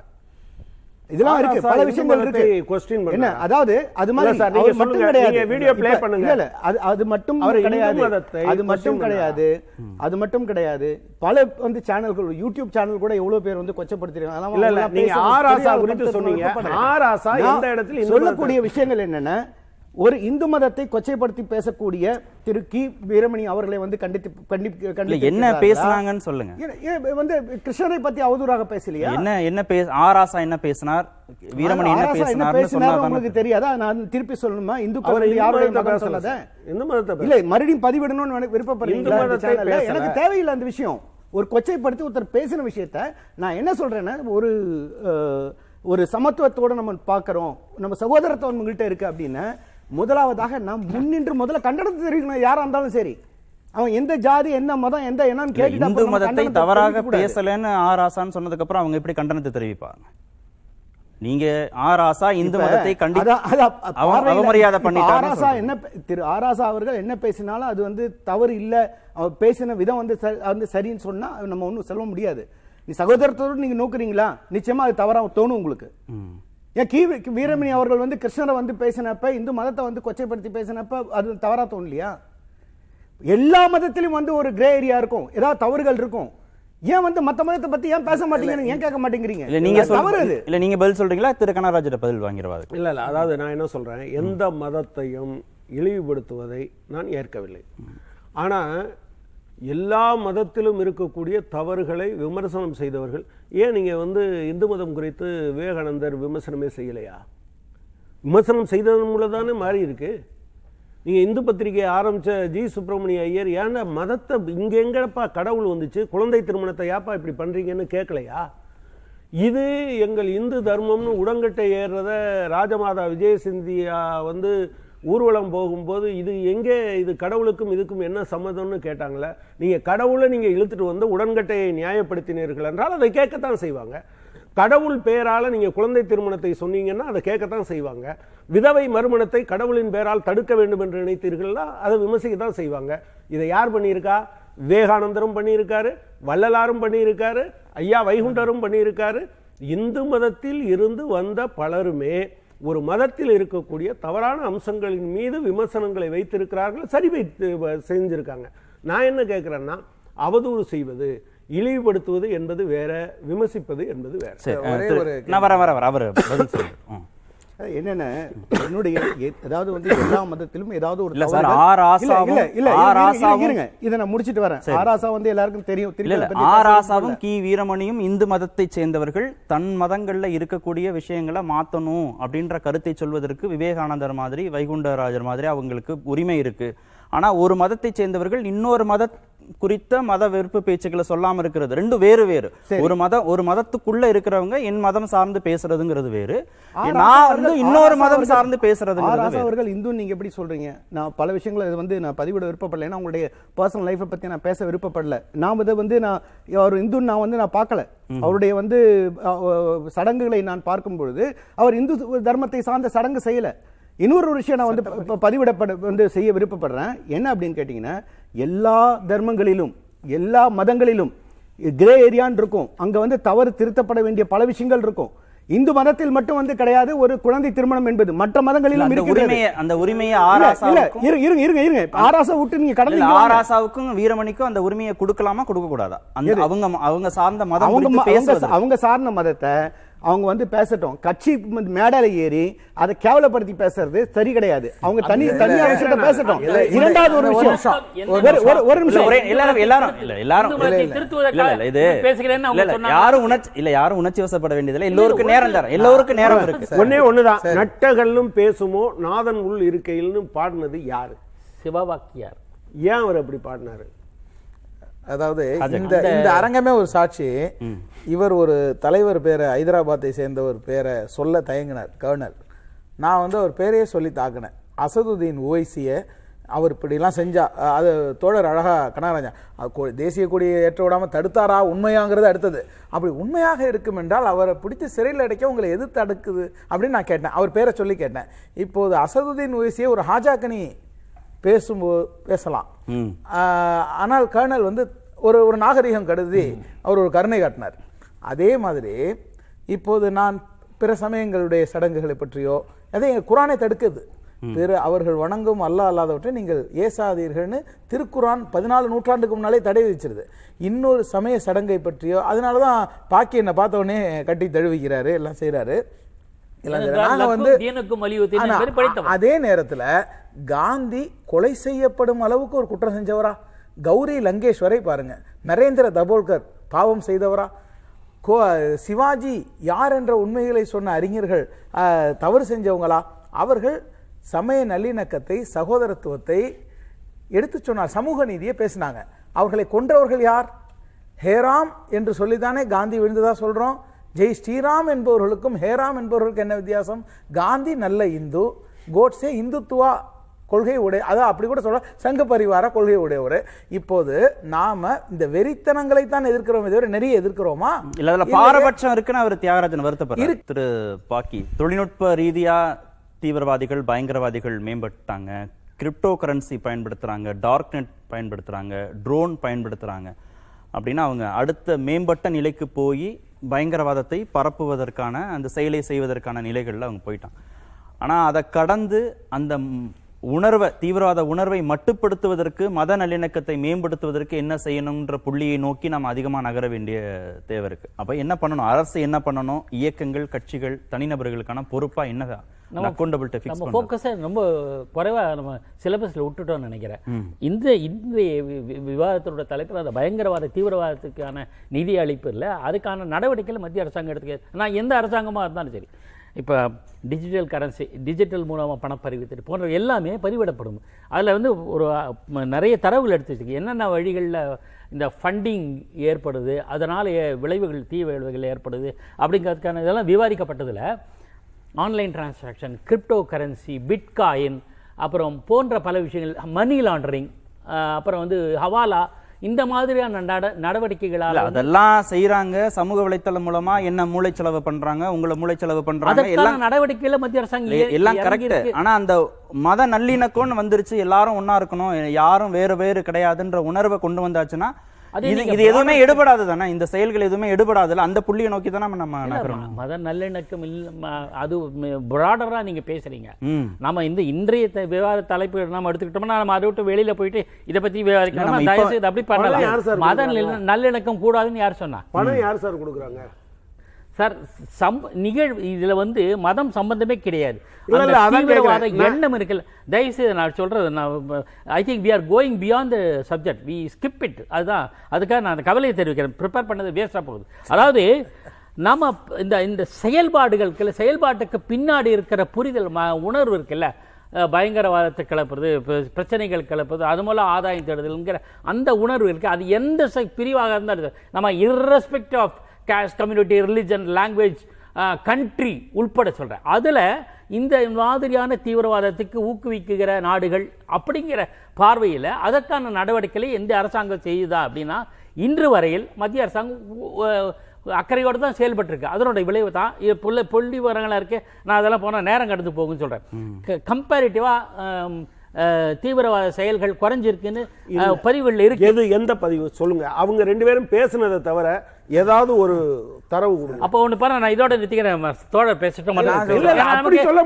இதெல்லாம். இருக்கு. பல விஷயங்கள் இருக்கு. என்ன? அதாவது அது மாதிரி அவர் மட்டும். கிடையாது. play இப்ப- பண்ணுங்க. இல்ல, அது அது மட்டும் கிடையாது. அது மட்டும் கிடையாது. அது மட்டும் கிடையாது. பல வந்து சேனல்கள் யூடியூப் சேனல் கூட எவ்வளவு பேர் வந்து கொச்சப்படுத்திருக்காங்க. இல்ல, இல்ல, நீங்க ஆர் பெரிய குறித்து சொன்னீங்க. ஆர் நான் எந்த இடத்துல சொல்லக்கூடிய விஷயங்கள் என்னன்னா ஒரு இந்து மதத்தை கொச்சைப்படுத்தி பேசக்கூடிய திரு கி வீரமணி அவர்களை வந்து கண்டித்து கண்டித்து என்ன? பேசுனாங்கன்னு சொல்லுங்க. வந்து கிருஷ்ணரை பத்தி அவதூறாக பேசலையா? என்ன என்ன பேச ஆராசா என்ன பேசினார்? வீரமணி என்ன சொன்னா பேசினாரு உங்களுக்கு தெரியாதா? நான் திருப்பி சொல்லணுமா? இந்துக்கள் இந்து மதத்தை சொல்லாத. இந்து. இல்ல மறுபடியும் பதிவிடணும்னு விருப்பப்படுறீங்களா. எனக்கு தேவையில்லை அந்த விஷயம். ஒரு கொச்சைப்படுத்தி ஒருத்தர் பேசின விஷயத்த நான் என்ன சொல்றேன்னா ஒரு ஒரு சமத்துவத்தோட நம்ம பார்க்கறோம். நம்ம சகோதரத்துவம் உங்கள்கிட்ட இருக்கு அப்படின்னு முதலாவதாக நாம் முன்னின்று முதல்ல கண்டனத்தை தெரிவிக்கணும் யாரா இருந்தாலும் சரி. அவன் எந்த ஜாதி என்ன மதம் எந்த என்னன்னு கேட்டுட்டு இந்து மதத்தை தவறாக. பேசலன்னு ஆராசான்னு சொன்னதுக்கு அப்புறம் அவங்க எப்படி கண்டனத்தை தெரிவிப்பாங்க? நீங்க ஆராசா இந்து மதத்தை அவமரியாதை ஆராசா. என்ன திரு ஆராசா அவர்கள் என்ன பேசினாலும் அது வந்து தவறு இல்ல. அவர் பேசின விதம் வந்து வந்து சரின்னு சொன்னா நம்ம ஒன்றும் சொல்ல முடியாது. நீ சகோதரத்தோடு நீங்க நோக்குறீங்களா? நிச்சயமா அது தவறா தோணும் உங்களுக்கு. ஏன் கி வீரமணி அவர்கள் வந்து கிருஷ்ணரை வந்து பேசினப்ப இந்து மதத்தை வந்து கொச்சைப்படுத்தி பேசினப்ப அது தவறா தோணலையா? எல்லா மதத்திலும் வந்து ஒரு கிரே ஏரியா இருக்கும். ஏதாவது தவறுகள் இருக்கும். ஏன் வந்து மத்த மதத்தை பத்தி ஏன் பேச மாட்டீங்கன்னு ஏன் கேட்க மாட்டேங்கிறீங்க? இல்ல நீங்க தவறு இல்ல நீங்க பதில் சொல்றீங்களா? திரு. கனராஜோட பதில் வாங்கிடுவாரு இல்ல இல்ல அதாவது நான் என்ன சொல்றேன்? எந்த மதத்தையும் இழிவுபடுத்துவதை நான் ஏற்கவில்லை. ஆனா எல்லா மதத்திலும் இருக்கக்கூடிய தவறுகளை விமர்சனம் செய்தவர்கள். ஏன் நீங்கள் வந்து இந்து மதம் குறித்து விவேகானந்தர் விமர்சனமே செய்யலையா? விமர்சனம் செய்ததன் மூலம் தானே மாறி இருக்கு. நீங்கள் இந்து பத்திரிகையை ஆரம்பித்த ஜி சுப்பிரமணிய ஐயர் ஏன்னா மதத்தை இங்கே எங்கேப்பா கடவுள் வந்துச்சு? குழந்தை திருமணத்தை ஏப்பா இப்படி பண்ணுறீங்கன்னு கேட்கலையா? இது எங்கள் இந்து தர்மம்னு உடங்கட்டை ஏறுறத ராஜமாதா விஜயசிந்தியா வந்து ஊர்வலம் போகும்போது இது எங்கே இது கடவுளுக்கும் இதுக்கும் என்ன சம்மதம்னு கேட்டாங்களே நீங்கள் கடவுளை நீங்கள் இழுத்துட்டு வந்து உடன்கட்டையை நியாயப்படுத்தினீர்கள் என்றால் அதை கேட்கத்தான் செய்வாங்க. கடவுள் பேரால் நீங்கள் குழந்தை திருமணத்தை சொன்னீங்கன்னா அதை கேட்கத்தான் செய்வாங்க. விதவை மறுமணத்தை கடவுளின் பேரால் தடுக்க வேண்டும் என்று நினைத்தீர்கள்னா அதை விமர்சிக்க தான் செய்வாங்க. இதை யார் பண்ணியிருக்கா? விவேகானந்தரும் பண்ணியிருக்காரு வள்ளலாரும் பண்ணியிருக்காரு ஐயா வைகுண்டரும் பண்ணியிருக்காரு. இந்து மதத்தில் இருந்து வந்த பலருமே ஒரு மதத்தில் இருக்கக்கூடிய தவறான அம்சங்களின் மீது விமர்சனங்களை வைத்திருக்கிறார்கள் சரி வைத்து செஞ்சிருக்காங்க. நான் என்ன கேட்குறேன்னா அவதூறு செய்வது இழிவுபடுத்துவது என்பது வேற விமர்சிப்பது என்பது வேற. நான் வர வர வர அவர். என்னென்ன? என்னுடைய அதாவது வந்து எல்லா மதத்திலும் ஏதாவது ஒரு இல்ல சார், இருங்க, இதை நான் முடிச்சிட்டு வரேன். சரி. ஆர் ஆசா வந்து எல்லாருக்கும் தெரியும் இல்ல திருப்பி இல்ல. அதை பத்தி ஆர் பேச ஆசாவும் விரும்பல. கி. வீரமணியும் இந்து மதத்தை சேர்ந்தவர்கள். தன் மதங்கள்ல இருக்கக்கூடிய விஷயங்களை மாத்தணும் அப்படின்ற கருத்தை சொல்வதற்கு விவேகானந்தர் மாதிரி வைகுண்டராஜர் மாதிரி அவங்களுக்கு உரிமை இருக்கு. ஆனா ஒரு மதத்தை சேர்ந்தவர்கள் இன்னொரு மத குறித்த மத வெறுப்பு பேச்சுக்களை சொல்லாம இருக்கிறது. ரெண்டும் வேறு வேறு. ஒரு மதம் ஒரு மதத்துக்குள்ள இருக்கிறவங்க என் மதம் சார்ந்து பேசுறதுங்கிறது வேறு. நான் வந்து இன்னொரு மதம் சார்ந்து பேசுறதுங்கிறது அவர்கள் இந்து நீங்க எப்படி சொல்றீங்க? நான் பல விஷயங்களை இது வந்து நான் பதிவிட விருப்பப்படல. ஏன்னா உங்களுடைய பர்சனல் லைஃப்பை பத்தி நான் பேச விருப்பப்படல. நான் இதை வந்து நான் அவர் இந்து நான் வந்து நான் பார்க்கல. அவருடைய வந்து சடங்குகளை நான் பார்க்கும் பொழுது அவர் இந்து தர்மத்தை சார்ந்த சடங்கு செய்யல. இன்னொரு ஒரு விஷயம் நான் வந்து பதிவிடப்பட வந்து செய்ய விருப்பப்படுறேன். என்ன அப்படின்னு கேட்டிங்கன்னா எல்லா தர்மங்களிலும் எல்லா மதங்களிலும் கிரே ஏரியான்னு இருக்கும். அங்க வந்து தவறு திருத்தப்பட வேண்டிய பல விஷயங்கள் இருக்கும். இந்து மதத்தில் மட்டும் வந்து கிடையாது ஒரு குழந்தை திருமணம் என்பது மற்ற மதங்களிலும் அந்த இருக்கிறது. உரிமையை அந்த உரிமையை இல்ல, இல்ல இருங்க இருங்க. இருங்க ஆராசா விட்டு நீங்க கடந்து. ஆராசாவுக்கும் வீரமணிக்கும் அந்த உரிமையை கொடுக்கலாமா? கொடுக்க கூடாதா அந்த? அவங்க அவங்க சார்ந்த மதம் அவங்க அவங்க சார்ந்த மதத்தை அவங்க வந்து பேசட்டும். கட்சி மேடையில ஏறி அதை கேவலப்படுத்தி பேசுறது சரி கிடையாது. அவங்க தனி தனியா விஷயத்தை பேசட்டும். இரண்டாவது ஒரு விஷயம். ஒரு- ஒரு- ஒரு இல்ல, நிமிஷம்? ஒரே எல்லாரும் எல்லாரும் இல்ல எல்லாரும் இல்ல, இல்ல. இது. யாரும் உணர்ச்சி இல்ல யாரும் உணர்ச்சி வசப்பட வேண்டியதில்லை. எல்லோருக்கும் நேரம் தர எல்லோருக்கும் நேரம் இருக்கு ஒண்ணே ஒண்ணுதான். நட்டகல்லும் பேசுமோ நாதன் உள் இருக்கையில்னு பாடினது யாரு? சிவவாக்கியார். ஏன் அவர் அப்படி பாடினாரு? அதாவது இந்த இந்த அரங்கமே ஒரு சாட்சி. இவர் ஒரு தலைவர் பேரை ஹைதராபாத்தை சேர்ந்த ஒரு பேரை சொல்ல தயங்கினார் கர்னல். நான் வந்து அவர் பேரையே சொல்லி தாக்கினேன். அசதுதீன் ஓய்சியை அவர் இப்படிலாம் செஞ்சா அது தோழர் அழகா கனகராஜன் அது கொ- தேசிய கொடியை ஏற்ற விடாம தடுத்தாரா? உண்மையாங்கிறது அடுத்தது. அப்படி உண்மையாக இருக்கும் என்றால் அவரை பிடித்து சிறையில் அடைக்க உங்களை எது தடுக்குது அப்படின்னு நான் கேட்டேன். அவர் பேரை சொல்லி கேட்டேன். இப்போது அசதுதீன் ஓய்சியை ஒரு ஹாஜாக்கனி பேசும்போது பேசலாம். ஆனால் கர்னல் வந்து ஒரு ஒரு நாகரிகம் கருதி அவர் ஒரு கருணை காட்டினார். அதே மாதிரி இப்போது நான் பிற சமயங்களுடைய சடங்குகளை பற்றியோ அதை எங்கள் குரானை தடுக்குது. பிற அவர்கள் வணங்கும் அல்லாஹ் அல்லாதவற்றை நீங்கள் ஏசாதீர்கள்னு திருக்குரான் பதினாலு நூற்றாண்டுக்கு முன்னாலே தடை விதிச்சிருது. இன்னொரு சமய சடங்கை பற்றியோ அதனால தான் பாக்கி என்னை பார்த்த உடனே கட்டி தழுவிக்கிறாரு எல்லாம் செய்கிறாரு வந்து அதே நேரத்துல காந்தி கொலை செய்யப்படும் அளவுக்கு ஒரு குற்றம் செஞ்சவரா? கௌரி லங்கேஸ்வரை பாருங்க. நரேந்திர தபோல்கர் பாவம் செய்தவரா? கோ சிவாஜி யார் என்ற உண்மைகளை சொன்ன அறிஞர்கள் தவறு செஞ்சவங்களா? அவர்கள் சமய நல்லிணக்கத்தை சகோதரத்துவத்தை எடுத்து சொன்னார். சமூக நீதியை பேசினாங்க. அவர்களை கொன்றவர்கள் யார்? ஹேராம் என்று சொல்லித்தானே காந்தி விழுந்ததா சொல்றோம். ஜெய் ஸ்ரீராம் என்பவர்களுக்கும் ஹேராம் என்பவர்களுக்கு என்ன வித்தியாசம்? காந்தி நல்ல இந்து கோட்ஸே இந்துத்துவா கொள்கை உடைய அதான் அப்படி கூட சொல்ல சங்க பரிவார கொள்கை உடையவர். இப்போது நாம இந்த வெறித்தனங்களை தான் எதிர்க்கிறோமே தவிர நிறைய எதிர்க்கிறோமா? இல்ல அதுல. பாரபட்சம் இருக்குன்னு அவர் தியாகராஜன் வருத்தப்படுறாரு. திரு பாக்கி தொழில்நுட்ப ரீதியா தீவிரவாதிகள் பயங்கரவாதிகள் மேம்பட்டாங்க. கிரிப்டோ கரன்சி பயன்படுத்துறாங்க டார்க் நெட் பயன்படுத்துறாங்க ட்ரோன் பயன்படுத்துறாங்க. அப்படின்னா அவங்க அடுத்த மேம்பட்ட நிலைக்கு போய் பயங்கரவாதத்தை பரப்புவதற்கான அந்த செயலை செய்வதற்கான நிலைகளில் அவங்க போயிட்டாங்க. ஆனால் அதை கடந்து அந்த உணர்வை தீவிரவாத உணர்வை மட்டுப்படுத்துவதற்கு மத நல்லிணக்கத்தை மேம்படுத்துவதற்கு என்ன செய்யணும்ன்ற புள்ளியை நோக்கி நம்ம அதிகமா நகர வேண்டிய தேவை இருக்கு. அப்ப என்ன பண்ணணும்? அரசு என்ன பண்ணணும்? இயக்கங்கள் கட்சிகள் தனிநபர்களுக்கான பொறுப்பா என்ன அக்கௌண்டபிலிட்டி ஃபிக்ஸ் நம்ம ஃபோக்கஸை ரொம்ப குறைவா நம்ம சிலபஸில் விட்டுட்டோம்னு நினைக்கிறேன். இந்த வி- விவாதத்தோட தலைப்பில் அந்த பயங்கரவாத தீவிரவாதத்துக்கான நிதி அளிப்பு இல்லை அதுக்கான நடவடிக்கைகள் மத்திய அரசாங்கம் எடுத்துக்க நான் எந்த அரசாங்கமாக இருந்தாலும் சரி. இப்போ டிஜிட்டல் கரன்சி டிஜிட்டல் மூலமாக பணப்பரிவர்த்தனை போன்ற எல்லாமே பதிவிடப்படும் அதில் வந்து ஒரு நிறைய தரவுகள் எடுத்து வச்சுருக்கு. என்னென்ன வழிகளில் இந்த ஃபண்டிங் ஏற்படுது அதனால் விளைவுகள் தீ விளைவுகள் ஏற்படுது அப்படிங்கிறதுக்கான இதெல்லாம் விவாதிக்கப்பட்டதில் online transaction crypto currency bitcoin அப்புறம் போன்ற பல விஷயங்கள் மணி லாண்டரிங் அப்புறம் வந்து ஹவாலா இந்த மாதிரியான நட நடவடிக்கைகளால் அதெல்லாம் செய்யறாங்க சமூக வலைத்தளம் மூலமா என்ன மூளைச்செலவு பண்றாங்க உங்களை மூளைச்செலவு பண்றாங்க எல்லாம் நடவடிக்கையில மத்திய அரசாங்கம் எல்லாம் கரெக்ட். ஆனா அந்த மத நல்லிணக்கம்னு வந்துருச்சு. எல்லாரும் ஒண்ணா இருக்கணும். யாரும் வேறு வேறு கிடையாதுன்ற உணர்வை கொண்டு வந்தாச்சுன்னா இது எதுவுமே எடுபடாது தானே? இந்த செயல்கள் எதுவுமே எடுபடாதுல அந்த புள்ளியை நோக்கி தானே நம்ம இல்ல, நகரணும். மத நல்லிணக்கம் இல்ல அது ப்ராடரா நீங்க பேசுறீங்க. ம். நாம இந்த இன்றைய விவாத தலைப்பு நம்ம எடுத்துக்கிட்டோம்னா நம்ம அதை விட்டு வெளியில போயிட்டு இதை பத்தி விவாதிக்கலாம்? நம்ம அப்படி பண்ணலாம். மத நல்லிணக்கம் கூடாதுன்னு யார் சொன்னா? பணம் யார் சார் கொடுக்குறாங்க? சார் சம் நிகழ்வு இதுல வந்து மதம் சம்பந்தமே கிடையாது. தீவிரவாத எண்ணம் இருக்குல்ல. தயவுசெய்து நான் சொல்றது நான் I think we are going beyond the subject we skip it அதுதான். அதுக்காக நான் அந்த கவலையை தெரிவிக்கிறேன். ப்ரிப்பேர் பண்ணது வேஸ்டாக போகுது. அதாவது நம்ம இந்த இந்த செயல்பாடுகளுக்கு செயல்பாட்டுக்கு பின்னாடி இருக்கிற புரிதல் ம- உணர்வு இருக்குல்ல. பயங்கரவாதத்தை கிளப்புறது பிரச்சனைகள் கிளப்புறது அது மூலம் ஆதாயம் தேடுதல்ங்கிற அந்த உணர்வு இருக்கு. அது எந்த பிரிவாக இருந்தாலும் நம்ம irrespective of caste community religion language country உட்பட சொல்றேன். அதுல இந்த மாதிரியான தீவிரவாதத்துக்கு ஊக்குவிக்குகிற நாடுகள் அப்படிங்கிற பார்வையில் அதற்கான நடவடிக்கைகளை எந்த அரசாங்கம் செய்யுதா அப்படின்னா இன்று வரையில் மத்திய அரசாங்கம் அக்கறையோடு தான் செயல்பட்டிருக்கு. அதனுடைய விளைவு தான் இது புள்ள புள்ளி விவரங்களாக இருக்கு நான் அதெல்லாம் போனால் நேரம் கடந்து போகும்னு சொல்கிறேன் கம்பேரிட்டிவாக தீவிரவாத செயல்கள் குறைஞ்சிருக்குன்னு அஹ், பதிவுகளில் இருக்கு. எது எந்த பதிவு? சொல்லுங்க. அவங்க ரெண்டு பேரும் பேசுனதை தவிர ஏதாவது ஒரு தரவு கொடுங்க. அப்போ ஒண்ணு பாரு நான் இதோட நிறுத்திக்கிறேன். தோழர் பேசிட்டு மற்ற இல்ல, பேசலாம். இல்ல, ஏன்னா அப்படி நமக்கு சொல்ல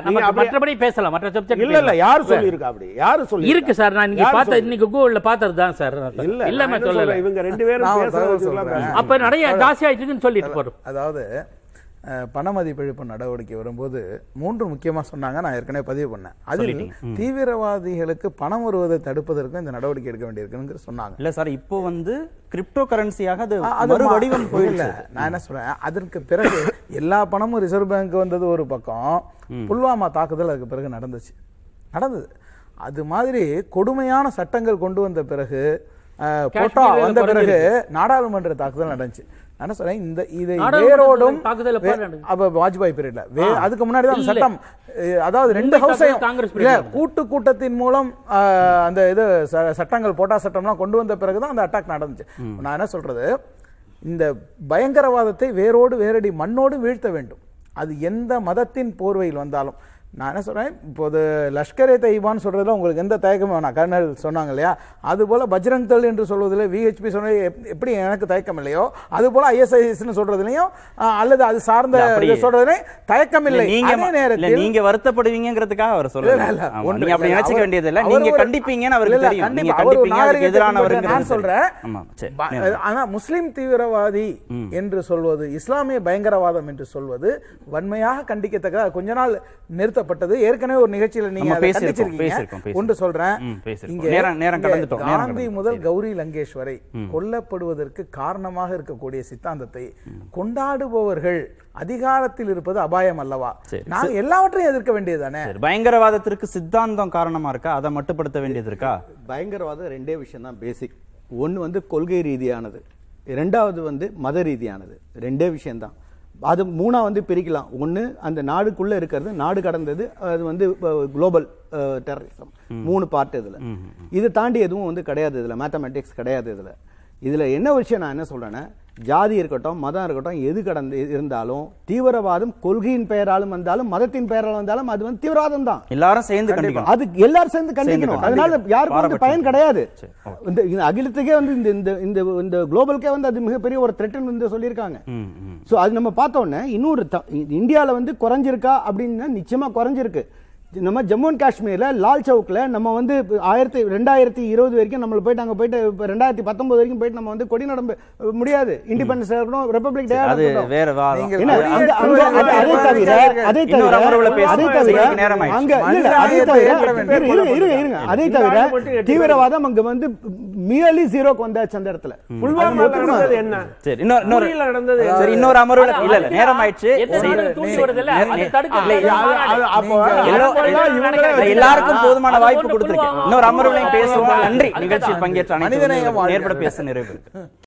நமக்கு அப்படி- மற்றபடி பேசலாம் மற்ற சப்ஜெக்ட் இல்ல இல்ல யாரு சொல்லியிருக்கா அப்படி? யாரு சொல்லி இருக்கு சார் நான் இன்னைக்கு பார்த்த இன்னைக்கு கூகுள்ல பார்த்தது தான் சார் இல்ல இல்ல நான் என்ன சொல்லல இவங்க ரெண்டு பேரும். அப்ப நிறைய ஜாஸ்தி ஆயிட்டுன்னு சொல்லிட்டு போறோம் அதாவது பண மதிப்பிழப்பு நடவடிக்கை வரும்போது மூன்று முக்கியமா சொன்னாங்க நான் ஏற்கனவே பதிவு பண்ணேன். அதில் தீவிரவாதிகளுக்கு பணம் வருவதை தடுப்பதற்கும் இந்த நடவடிக்கை எடுக்க வேண்டியிருக்குன்னு சொன்னாங்க. இல்ல சார் இப்போ வந்து கிரிப்டோ கரன்சியாக அது அது வடிவம் போயிடுச்சு. நான் என்ன சொல்றேன் அதற்கு பிறகு எல்லா பணமும் ரிசர்வ் பேங்க் வந்தது ஒரு பக்கம் புல்வாமா தாக்குதல் அதுக்கு பிறகு நடந்துச்சு. நடந்தது. அது மாதிரி கொடுமையான சட்டங்கள் கொண்டு வந்த பிறகு போட்டா வந்த பிறகு. நாடாளுமன்ற தாக்குதல் நடந்துச்சு. என்ன சொல்றேன் இந்த இதை வேரோடும் வாஜ்பாய் பீரியட்ல அதுக்கு முன்னாடி தான். சட்டம் அதாவது ரெண்டு ஹவுஸையும். கூட்டு கூட்டத்தின் மூலம் அந்த இது சட்டங்கள் போட்டா சட்டம்லாம் கொண்டு வந்த பிறகு தான் அந்த அட்டாக் நடந்துச்சு. நான் என்ன சொல்றது? இந்த பயங்கரவாதத்தை வேரோடு வேரடி மண்ணோடு வீழ்த்த வேண்டும். அது எந்த மதத்தின் போர்வையில் வந்தாலும். நான் என்ன சொல்றேன்? இப்போது லஷ்கரே தைபான்னு சொல்றதுல உங்களுக்கு எந்த தயக்கமும் வேணாம். கர்னல் சொன்னாங்க இல்லையா? அது போல பஜ்ரங் தள் என்று சொல்வதில் விஹெச்பி சொன்னது எப்- எப்படி எனக்கு தயக்கம் இல்லையோ? அது போல ஐஎஸ்ஐஎஸ்னு சொல்றதுலையும் அஹ், அல்லது அது சார்ந்த சொல்றதுலையும் தயக்கம் இல்ல இல்லை நீங்க அதே இல்ல நேரத்தில் நீங்க வருத்தப்படுவீங்கிறதுக்காக அவர் சொல்லல ஒன்று அப்படி நினைச்சுக்க வேண்டியது இல்ல அவர் நீங்க ஒரு- கண்டிப்பீங்கன்னு அவருக்கு தெரியும். நீங்க கண்டிப்பா. அவர் ஒரு கண்டிப்பீங்க அதுக்கு எதிரானவருங்கிறது நான் சொல்றேன். ஆமா சரி ப- நேரம். ஆனா முஸ்லிம் தீவிரவாதி என்று சொல்வது இஸ்லாமிய பயங்கரவாதம் என்று சொல்வது வன்மையாக கண்டிக்கத்தக்க கொஞ்ச நாள் நிறுத்தப்பட்டது ஏற்கனவே ஒரு நிகழ்ச்சியில நீங்க. ஒன்று சொல்றேன். இங்க காந்தி. முதல் கௌரி லங்கேஷ் வரை கொல்லப்படுவதற்கு காரணமாக இருக்கக்கூடிய சித்தாந்தத்தை கொண்டாடுபவர்கள் அதிகாரத்தில் இருப்பது அபாயம் அல்லவா. நாங்க எல்லாவற்றையும் எதிர்க்க வேண்டியதுதானே? சரி. பயங்கரவாதத்திற்கு சித்தாந்தம் காரணமா இருக்கா? அதை மட்டுப்படுத்த வேண்டியது இருக்கா? பயங்கரவாதம் ரெண்டே விஷயம் தான் பேசிக் ஒன்று வந்து கொள்கை ரீதியானது. இரண்டாவது வந்து மத ரீதியானது. ரெண்டே விஷயம்தான். அது மூணா வந்து பிரிக்கலாம். ஒன்று அந்த நாடுக்குள்ள இருக்கிறது நாடு கடந்தது அது வந்து குளோபல் டெரரிசம் மூணு பார்ட் இதுல. இது தாண்டி எதுவும் வந்து கிடையாது இதுல. மேத்தமெட்டிக்ஸ் கிடையாது இதுல. இதுல என்ன விஷயம் நான் என்ன சொல்றேன்னா ஜாதி இருக்கட்டும் மதம் இருக்கட்டும் எது கடந்து இருந்தாலும் தீவிரவாதம் கொள்கையின் பெயராலும் வந்தாலும் மதத்தின் பெயராலும் வந்தாலும் அது வந்து தீவிரவாதம் தான். எல்லாரும் சேர்ந்து அது எல்லாரும் சேர்ந்து கண்டிக்கணும். அதனால யாருக்கும் வந்து பயன் கிடையாது. இந்த அகிலத்துக்கே வந்து இந்த இந்த இந்த இந்த குளோபலுக்கே வந்து அது மிகப்பெரிய ஒரு த்ரெட்னு வந்து சொல்லியிருக்காங்க. சோ அது நம்ம பார்த்த உடனே இன்னொரு இந்தியால வந்து குறைஞ்சிருக்கா அப்படின்னா நிச்சயமா குறைஞ்சிருக்கு. நம்ம ஜம்மு அண்ட் காஷ்மீர்ல லால் சவுக்ல நம்ம வந்து ஆயிரத்தி ரெண்டாயிரத்தி இருபது வரைக்கும் நம்ம போயிட்டு அங்க போயிட்டு இப்ப ரெண்டாயிரத்தி பத்தொன்பது வரைக்கும் போயிட்டு நம்ம வந்து கொடி நம்ப முடியாது. இண்டிபெண்டன்ஸ் இருக்கணும் ரிப்பப்ளிக் டே அது வேற அது- தவிர அதை தவிர. அதை தவிர. அங்க இல்ல, அதை தவிர இரு- இரு- இரு- இருங்க. அதை தவிர தீவிரவாதம் அங்க வந்து மியர்லி ஜீரோக்கு வந்தாச்சு அந்த இடத்துல. என்ன? சரி இன்னொரு நடந்தது? சரி இன்னொரு அமர்வுல இல்ல இல்ல நேரம் ஆயிடுச்சு. எல்லாருக்கும் போதுமான வாய்ப்பு கொடுத்திருக்கேன். இன்னொரு அமர்வுலையும் பேசுவோம். நன்றி. நிகழ்ச்சியில் பங்கேற்ற அனைத்து. நேர்பட பேச நிறைவு